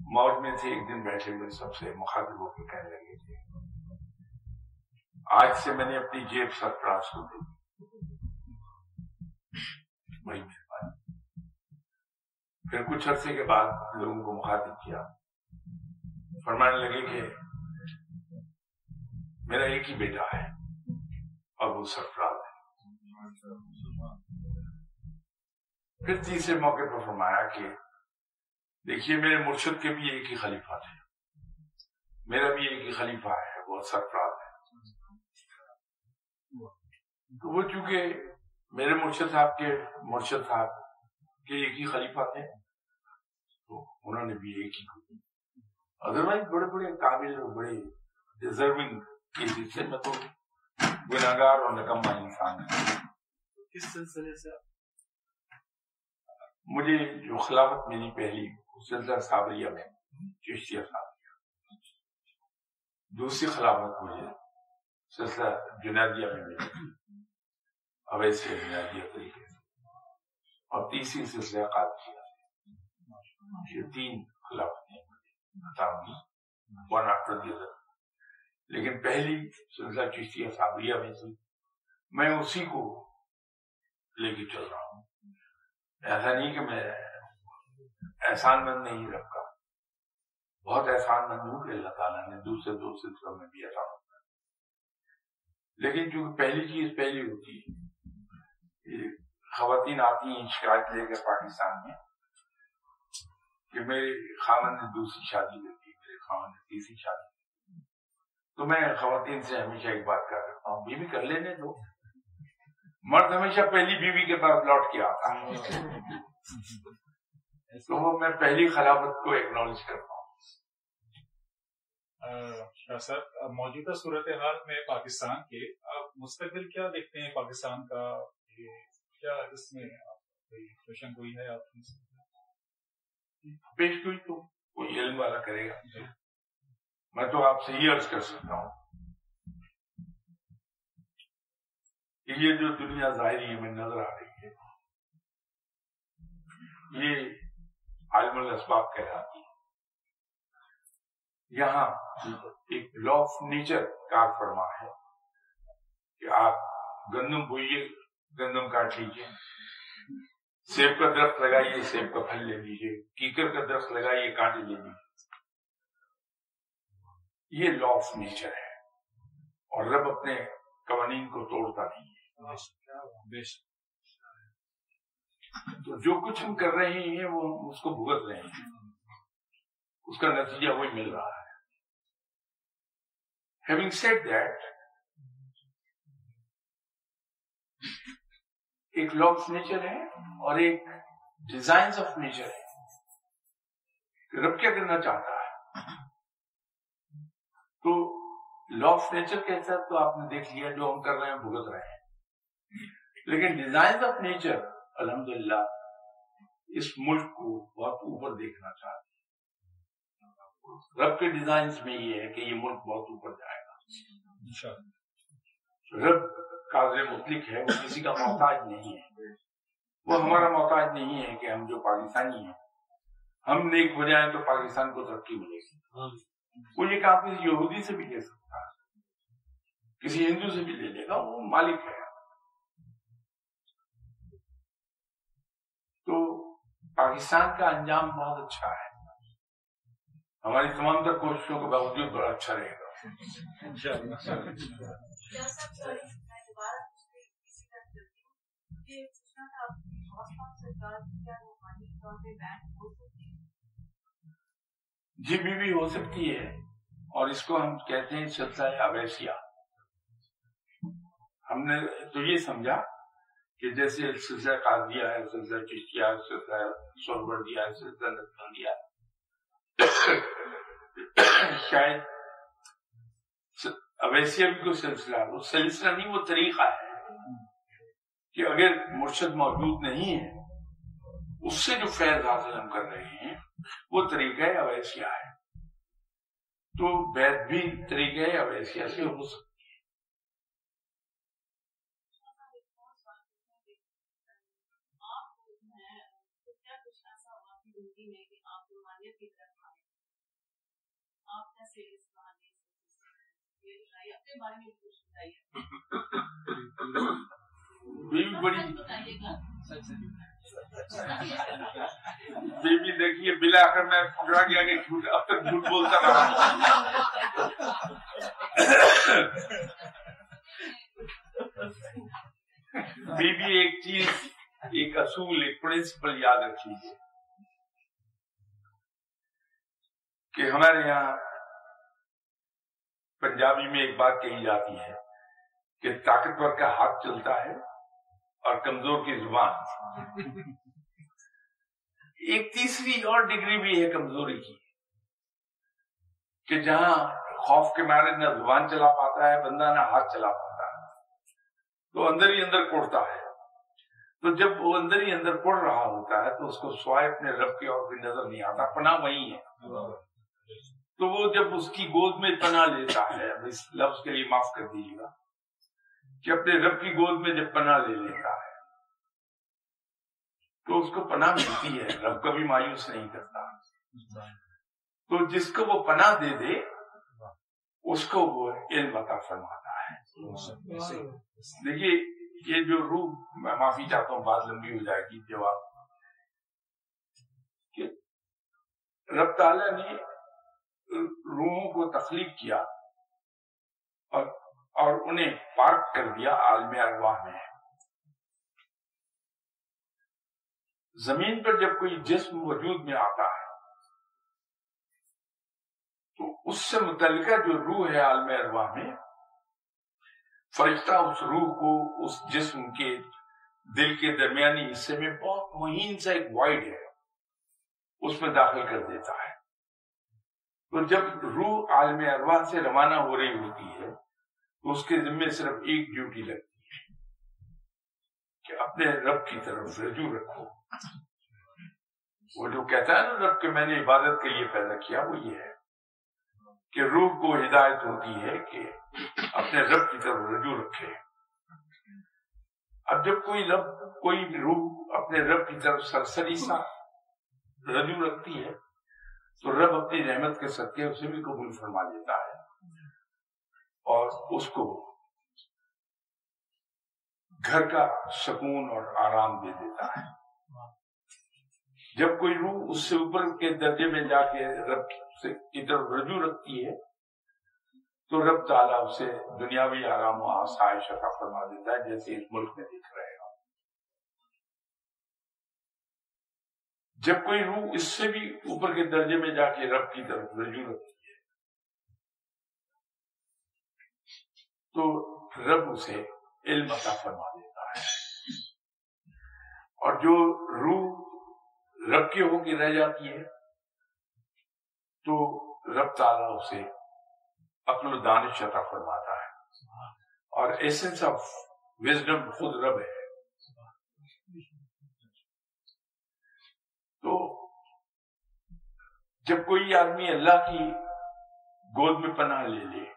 موت میں تھے ایک دن بیٹھے ہوئے سب سے مخاطب ہو کے کہنے لگے تھے، آج سے میں نے اپنی جیب سرفراز کو دے بڑی مہربانی پھر کچھ عرصے کے بعد لوگوں کو مخاطب کیا۔ فرمانے لگے کہ میرا ایک ہی بیٹا ہے اور وہ سرفراز ہے۔ پھر تیسرے موقع پر فرمایا کہ دیکھیے میرے مرشد کے بھی ایک ہی خلیفہ تھے۔ میرا بھی ایک ہی خلیفہ ہے وہ سرفراز ہے تو وہ چونکہ میرے مرشد صاحب کے مرشد صاحب کے ایک ہی خلیفہ تھے، تو انہوں نے بھی ایک ہی ادر وائز بڑے بڑے قابل اور بڑے ڈیزرونگ کیسز سے میں تو گناگار اور نکما انسان ہے کس سلسلے سے مجھے جو خلافت ملی پہلی سلسلہ صابریہ میں چشتیہ صابریہ دوسری خلافت مجھے سلسلہ جنیدیہ میں ملی۔ اویسے جنیدیہ طریقے سے۔ اور تیسری سلسلہ قادشیہ یہ تین خلافتیں بتاؤں ون آفٹر دی ادر لیکن پہلی سلسلہ چشتیہ صابریہ میں تھی۔ میں اسی کو لے کے چل رہا ہوں۔ ایسا نہیں کہ میں احسان مند نہیں رکھا بہت احسان مند ہوں کہ اللہ تعالیٰ نے دوسرے دو سلسلوں میں بھی ایسا ہوتا ہے لیکن چونکہ پہلی چیز پہلی ہوتی ہے خواتین آتی ہیں شکایت لے کر پاکستان میں کہ میرے خامن نے دوسری شادی کر دی، میرے خامن نے تیسری شادی تو میں خواتین سے ہمیشہ ایک بات کر رہتا ہوں بیوی کر لینے دو۔ مرد ہمیشہ پہلی بیوی کے پاس لوٹ کے آتا ہے۔ تو وہ میں پہلی خلافت کو ایکنالج کرتا ہوں۔ سر موجودہ صورتحال میں پاکستان کے آپ مستقبل کیا دیکھتے ہیں؟ پاکستان کا کیا اس میں کوشچن کوئی ہے آپ کی؟ پیش کوئی تو کوئی علم والا کرے گا۔ میں تو آپ سے یہ عرض کر سکتا ہوں کہ یہ جو دنیا ظاہری ہمیں نظر آ رہی ہے۔ یہ عالم الاسباب کہلاتی ہے۔ یہاں ایک لا آف نیچر کار فرما ہے کہ آپ گندم بوئیے، گندم کاٹ لیجیے سیب کا درخت لگائیے، سیب کا پھل لے لیجیے کیکر کا درخت لگائیے کانٹے لے لیجیے یہ لا آف نیچر ہے۔ اور رب اپنے قوانین کو توڑتا نہیں۔ ہے تو جو کچھ ہم کر رہے ہیں، وہ اس کو بھگت رہے ہیں۔ اس کا نتیجہ وہی مل رہا ہے۔ ہیونگ سیٹ دیٹ ایک لا آف نیچر ہے اور ایک ڈیزائن آف نیچر ہے۔ رب کیا کرنا چاہتا ہے؟ تو لا آف نیچر کے ساتھ تو آپ نے دیکھ لیا جو ہم کر رہے ہیں، بھگت رہے ہیں۔ لیکن ڈیزائن آف نیچر الحمدللہ اس ملک کو بہت اوپر دیکھنا چاہتے ہیں۔ رب کے ڈیزائن میں یہ ہے کہ یہ ملک بہت اوپر جائے گا۔ رب قاضر مطلق ہے وہ کسی کا محتاج نہیں ہے۔ وہ ہمارا محتاج نہیں ہے کہ ہم جو پاکستانی ہیں ہم نیک ہو جائیں تو پاکستان کو ترقی ملے گی۔ وہ یہ کام کسی یہودی سے بھی لے سکتا ہے کسی ہندو سے بھی لے لے گا وہ مالک ہے تو پاکستان کا انجام بہت اچھا ہے۔ ہماری تمام تر کوششوں کے باوجود بڑا اچھا رہے گا۔ جی بی بھی ہو سکتی ہے اور اس کو ہم کہتے ہیں سلسلہ اویسیا ہم نے تو یہ سمجھا کہ جیسے سلسلہ قاضیہ ہے، سلسلہ چشتیا ہے سلسلہ سوربردیا ہے، سلسلہ نقصانیہ شاید اویسیا بھی کوئی سلسلہ، وہ سلسلہ نہیں، وہ طریقہ ہے کہ اگر مرشد موجود نہیں ہے، اس سے جو فیض حاصل ہم کر رہے ہیں، وہ طریقہ اویسیا ہے۔ تو بیت بھی طریقہ اویسیا سے ہو سکتی بیوی دیکھیے بلا کر میں پکڑا گیا کہ جھوٹ اب تک جھوٹ بولتا رہا۔ بیوی ایک چیز ایک اصول ایک پرنسپل یاد رکھ لیجیے کہ ہمارے یہاں پنجابی میں ایک بات کہی جاتی ہے کہ طاقتور کا ہاتھ چلتا ہے اور کمزور کی زبان۔ ایک تیسری اور ڈگری بھی ہے کمزوری کی کہ جہاں خوف کے مارے نہ زبان چلا پاتا ہے، بندہ نہ ہاتھ چلا پاتا ہے۔ تو اندر ہی اندر کوڑتا ہے۔ تو جب وہ اندر ہی اندر کوڑ رہا ہوتا ہے تو اس کو سوائے اپنے رب کے اور بھی نظر نہیں آتا، پناہ وہی ہے۔ تو وہ جب اس کی گود میں پناہ لیتا ہے اس لفظ کے لیے معاف کر دیجیے گا، کہ اپنے رب کی گود میں جب پناہ لے لیتا ہے، تو اس کو پناہ ملتی ہے، رب کبھی مایوس نہیں کرتا۔ تو جس کو وہ پناہ دے دے، اس کو وہ علم عطا فرماتا ہے۔ دیکھیے، یہ جو روح، میں معافی چاہتا ہوں، بات لمبی ہو جائے گی، جواب۔ کہ رب تعالیٰ نے روحوں کو تخلیق کیا اور اور انہیں پارک کر دیا عالم ارواح میں۔ زمین پر جب کوئی جسم وجود میں آتا ہے، تو اس سے متعلقہ جو روح ہے عالم اروا میں، فرشتہ اس روح کو اس جسم کے دل کے درمیانی حصے میں بہت مہین سا ایک وائڈ ہے، اس میں داخل کر دیتا ہے۔ تو جب روح عالم اروا سے روانہ ہو رہی ہوتی ہے، تو اس کے ذمے صرف ایک ڈیوٹی لگتی ہے کہ اپنے رب کی طرف رجوع رکھو۔ وہ جو کہتا ہے نا رب کہ میں نے عبادت کے لیے پیدا کیا، وہ یہ ہے کہ روح کو ہدایت ہوتی ہے کہ اپنے رب کی طرف رجوع رکھے۔ اب جب کوئی رب، کوئی روح اپنے رب کی طرف سرسری سا رجوع رکھتی ہے تو رب اپنی رحمت کے صدقے اسے بھی قبول فرما دیتا ہے اور اس کو گھر کا سکون اور آرام دے دیتا ہے۔ جب کوئی روح اس سے اوپر کے درجے میں جا کے رب کی طرف رجوع رکھتی ہے، تو رب تعالیٰ اسے دنیاوی آرام و آسائش عطا فرما دیتا ہے، جیسے اس ملک میں دیکھ رہے جب کوئی روح اس سے بھی اوپر کے درجے میں جا کے رب کی طرف رجوع رکھتی ہے، تو رب اسے علم عطا فرما دیتا ہے۔ اور جو روح رب کے ہو کے رہ جاتی ہے، تو رب تعالیٰ اسے عقل و دانش عطا فرماتا ہے۔ اور ایسنس آف وزڈم خود رب ہے۔ تو جب کوئی آدمی اللہ کی گود میں پناہ لے لے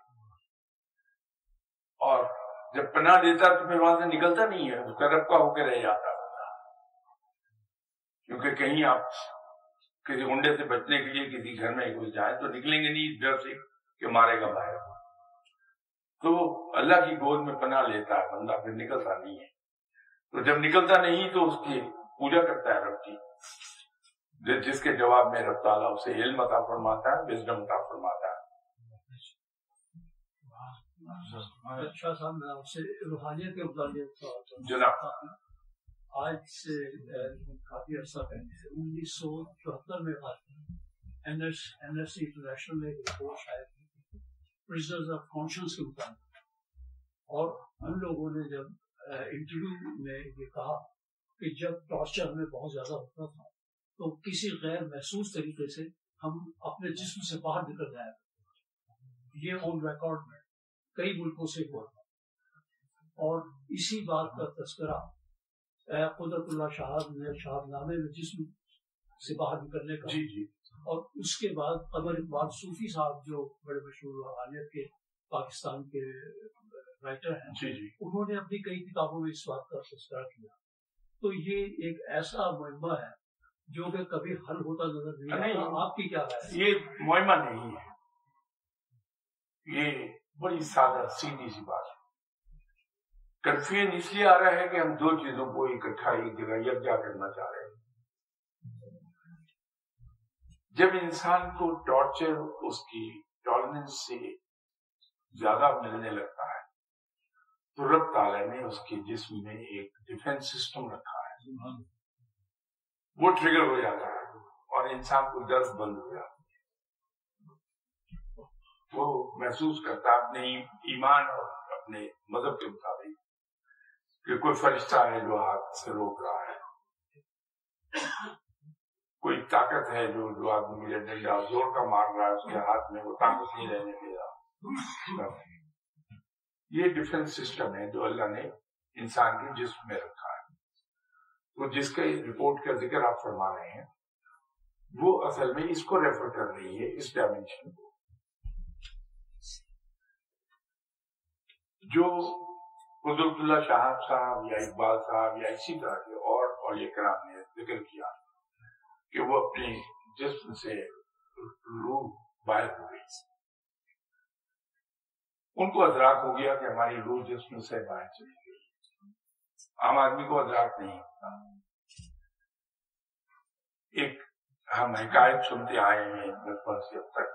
اور جب پناہ دیتا تو پھر وہاں سے نکلتا نہیں ہے، اس کا رب کا ہو کے رہ جاتا کیونکہ کہیں آپ کسی ہنڈے سے بچنے کے لیے کسی گھر میں گھس جائیں تو نکلیں گے نہیں ڈر سے کہ مارے گا باہر۔ تو اللہ کی گود میں پناہ لیتا ہے، بندہ پھر نکلتا نہیں ہے۔ تو جب نکلتا نہیں تو اس کی پوجا کرتا ہے رب کی۔ جس کے جواب میں رب تعالیٰ اسے علم عطا فرماتا ہے وزڈم عطا فرماتا ہے۔ اچھا میں جناب۔ آج سے کافی عرصہ پہلے انیس سو چوہتر میں انٹرنیشنل میں ایک رپورٹ پرزنرز آف کانشنس کے مطابق اور ہم لوگوں نے جب انٹرویو میں یہ کہا کہ جب ٹارچر ہمیں بہت زیادہ ہوتا تھا تو کسی غیر محسوس طریقے سے ہم اپنے جسم سے باہر نکل کرتے یہ آن ریکارڈ میں کئی ملکوں سے ہوا۔ اور اسی بات کا تذکرہ قدرت اللہ شہاد نے شہاد نامے میں جسم سے باہر نکلنے کا۔ جی جی۔ اور اس کے بعد قمر اقبال صوفی صاحب جو بڑے مشہور روحانیت کے پاکستان کے رائٹر ہیں جی جی۔ انہوں نے اپنی کئی کتابوں میں اس بات کا تذکرہ کیا۔ تو یہ ایک ایسا معمہ ہے جو کہ کبھی حل ہوتا نظر نہیں آپ کی کیا ہے یہ معمہ نہیں ہے۔ یہ بڑی سادہ سیدھی سی بات ہے۔ کنفیوژن اس لیے آ رہا ہے کہ ہم دو چیزوں کو اکٹھا ایک جگہ یکجا کرنا چاہ رہے ہیں۔ جب انسان کو ٹارچر اس کی ٹالرنس سے زیادہ ملنے لگتا ہے تو رب تعالیٰ نے اس کے جسم میں ایک ڈیفینس سسٹم رکھا ہے۔ وہ ٹریگر ہو جاتا ہے اور انسان کو درد بند ہو جاتا ہے۔ وہ محسوس کرتا اپنے ایمان اور اپنے مذہب کے مطابق کہ کوئی فرشتہ ہے جو ہاتھ سے روک رہا ہے۔ کوئی طاقت ہے جو جو آدمی مجھے ڈنڈا زور کا مار رہا ہے، اس کے ہاتھ میں وہ طاقت نہیں رہنے دے رہا۔ یہ ڈیفینس سسٹم ہے جو اللہ نے انسان کے جسم میں رکھا ہے۔ تو جس کا رپورٹ کا ذکر آپ فرما رہے ہیں، وہ اصل میں اس کو ریفر کر رہی ہے، اس ڈائمینشن کو۔ جو قدرت اللہ شاہد صاحب یا اقبال صاحب یا اسی طرح کے اور اور یہ کرام نے ذکر کیا کہ وہ اپنے جسم سے روح باہر ہو گئی۔ ان کو ادراک ہو گیا کہ ہماری روح جسم سے باہر چلی گئی۔ عام آدمی کو ادراک نہیں۔ ایک ہم حکایت سنتے آئے ہیں بچپن سے اب تک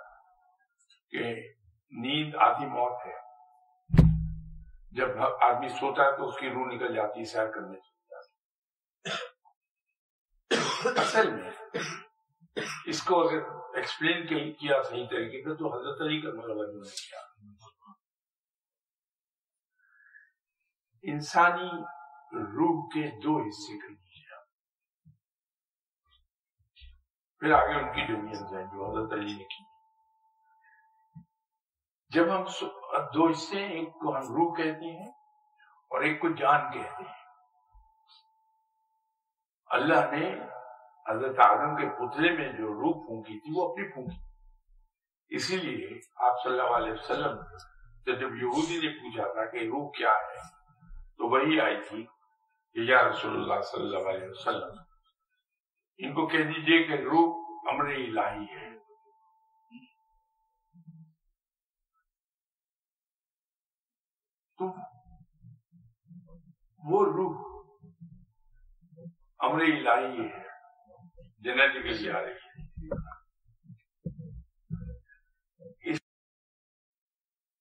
کہ نیند آدھی موت ہے۔ جب آدمی سوتا ہے تو اس کی روح نکل جاتی ہے، سیر کرنے چلی جاتی اصل میں اس کو اگر ایکسپلین کیا صحیح طریقے سے تو حضرت علی کا مطلب نے کیا۔ انسانی روح کے دو حصے کر دیجیے پھر آگے ان کی ڈویژن ہیں جو حضرت علی نے کی۔ جب ہم دو حصے، ایک کو ہم روح کہتے ہیں اور ایک کو جان کہتے ہیں۔ اللہ نے حضرت آدم کے پتلے میں جو روح پھونکی تھی، وہ اپنی پھونکی۔ اسی لیے آپ صلی اللہ علیہ وسلم سے جب یہودی نے پوچھا تھا کہ روح کیا ہے، تو وہی آئی تھی کہ یا رسول اللہ صلی اللہ علیہ وسلم، ان کو کہہ دیجیے کہ روح امر الہی ہے۔ تو وہ روح امر الہی ہے جنرل آ رہی ہے۔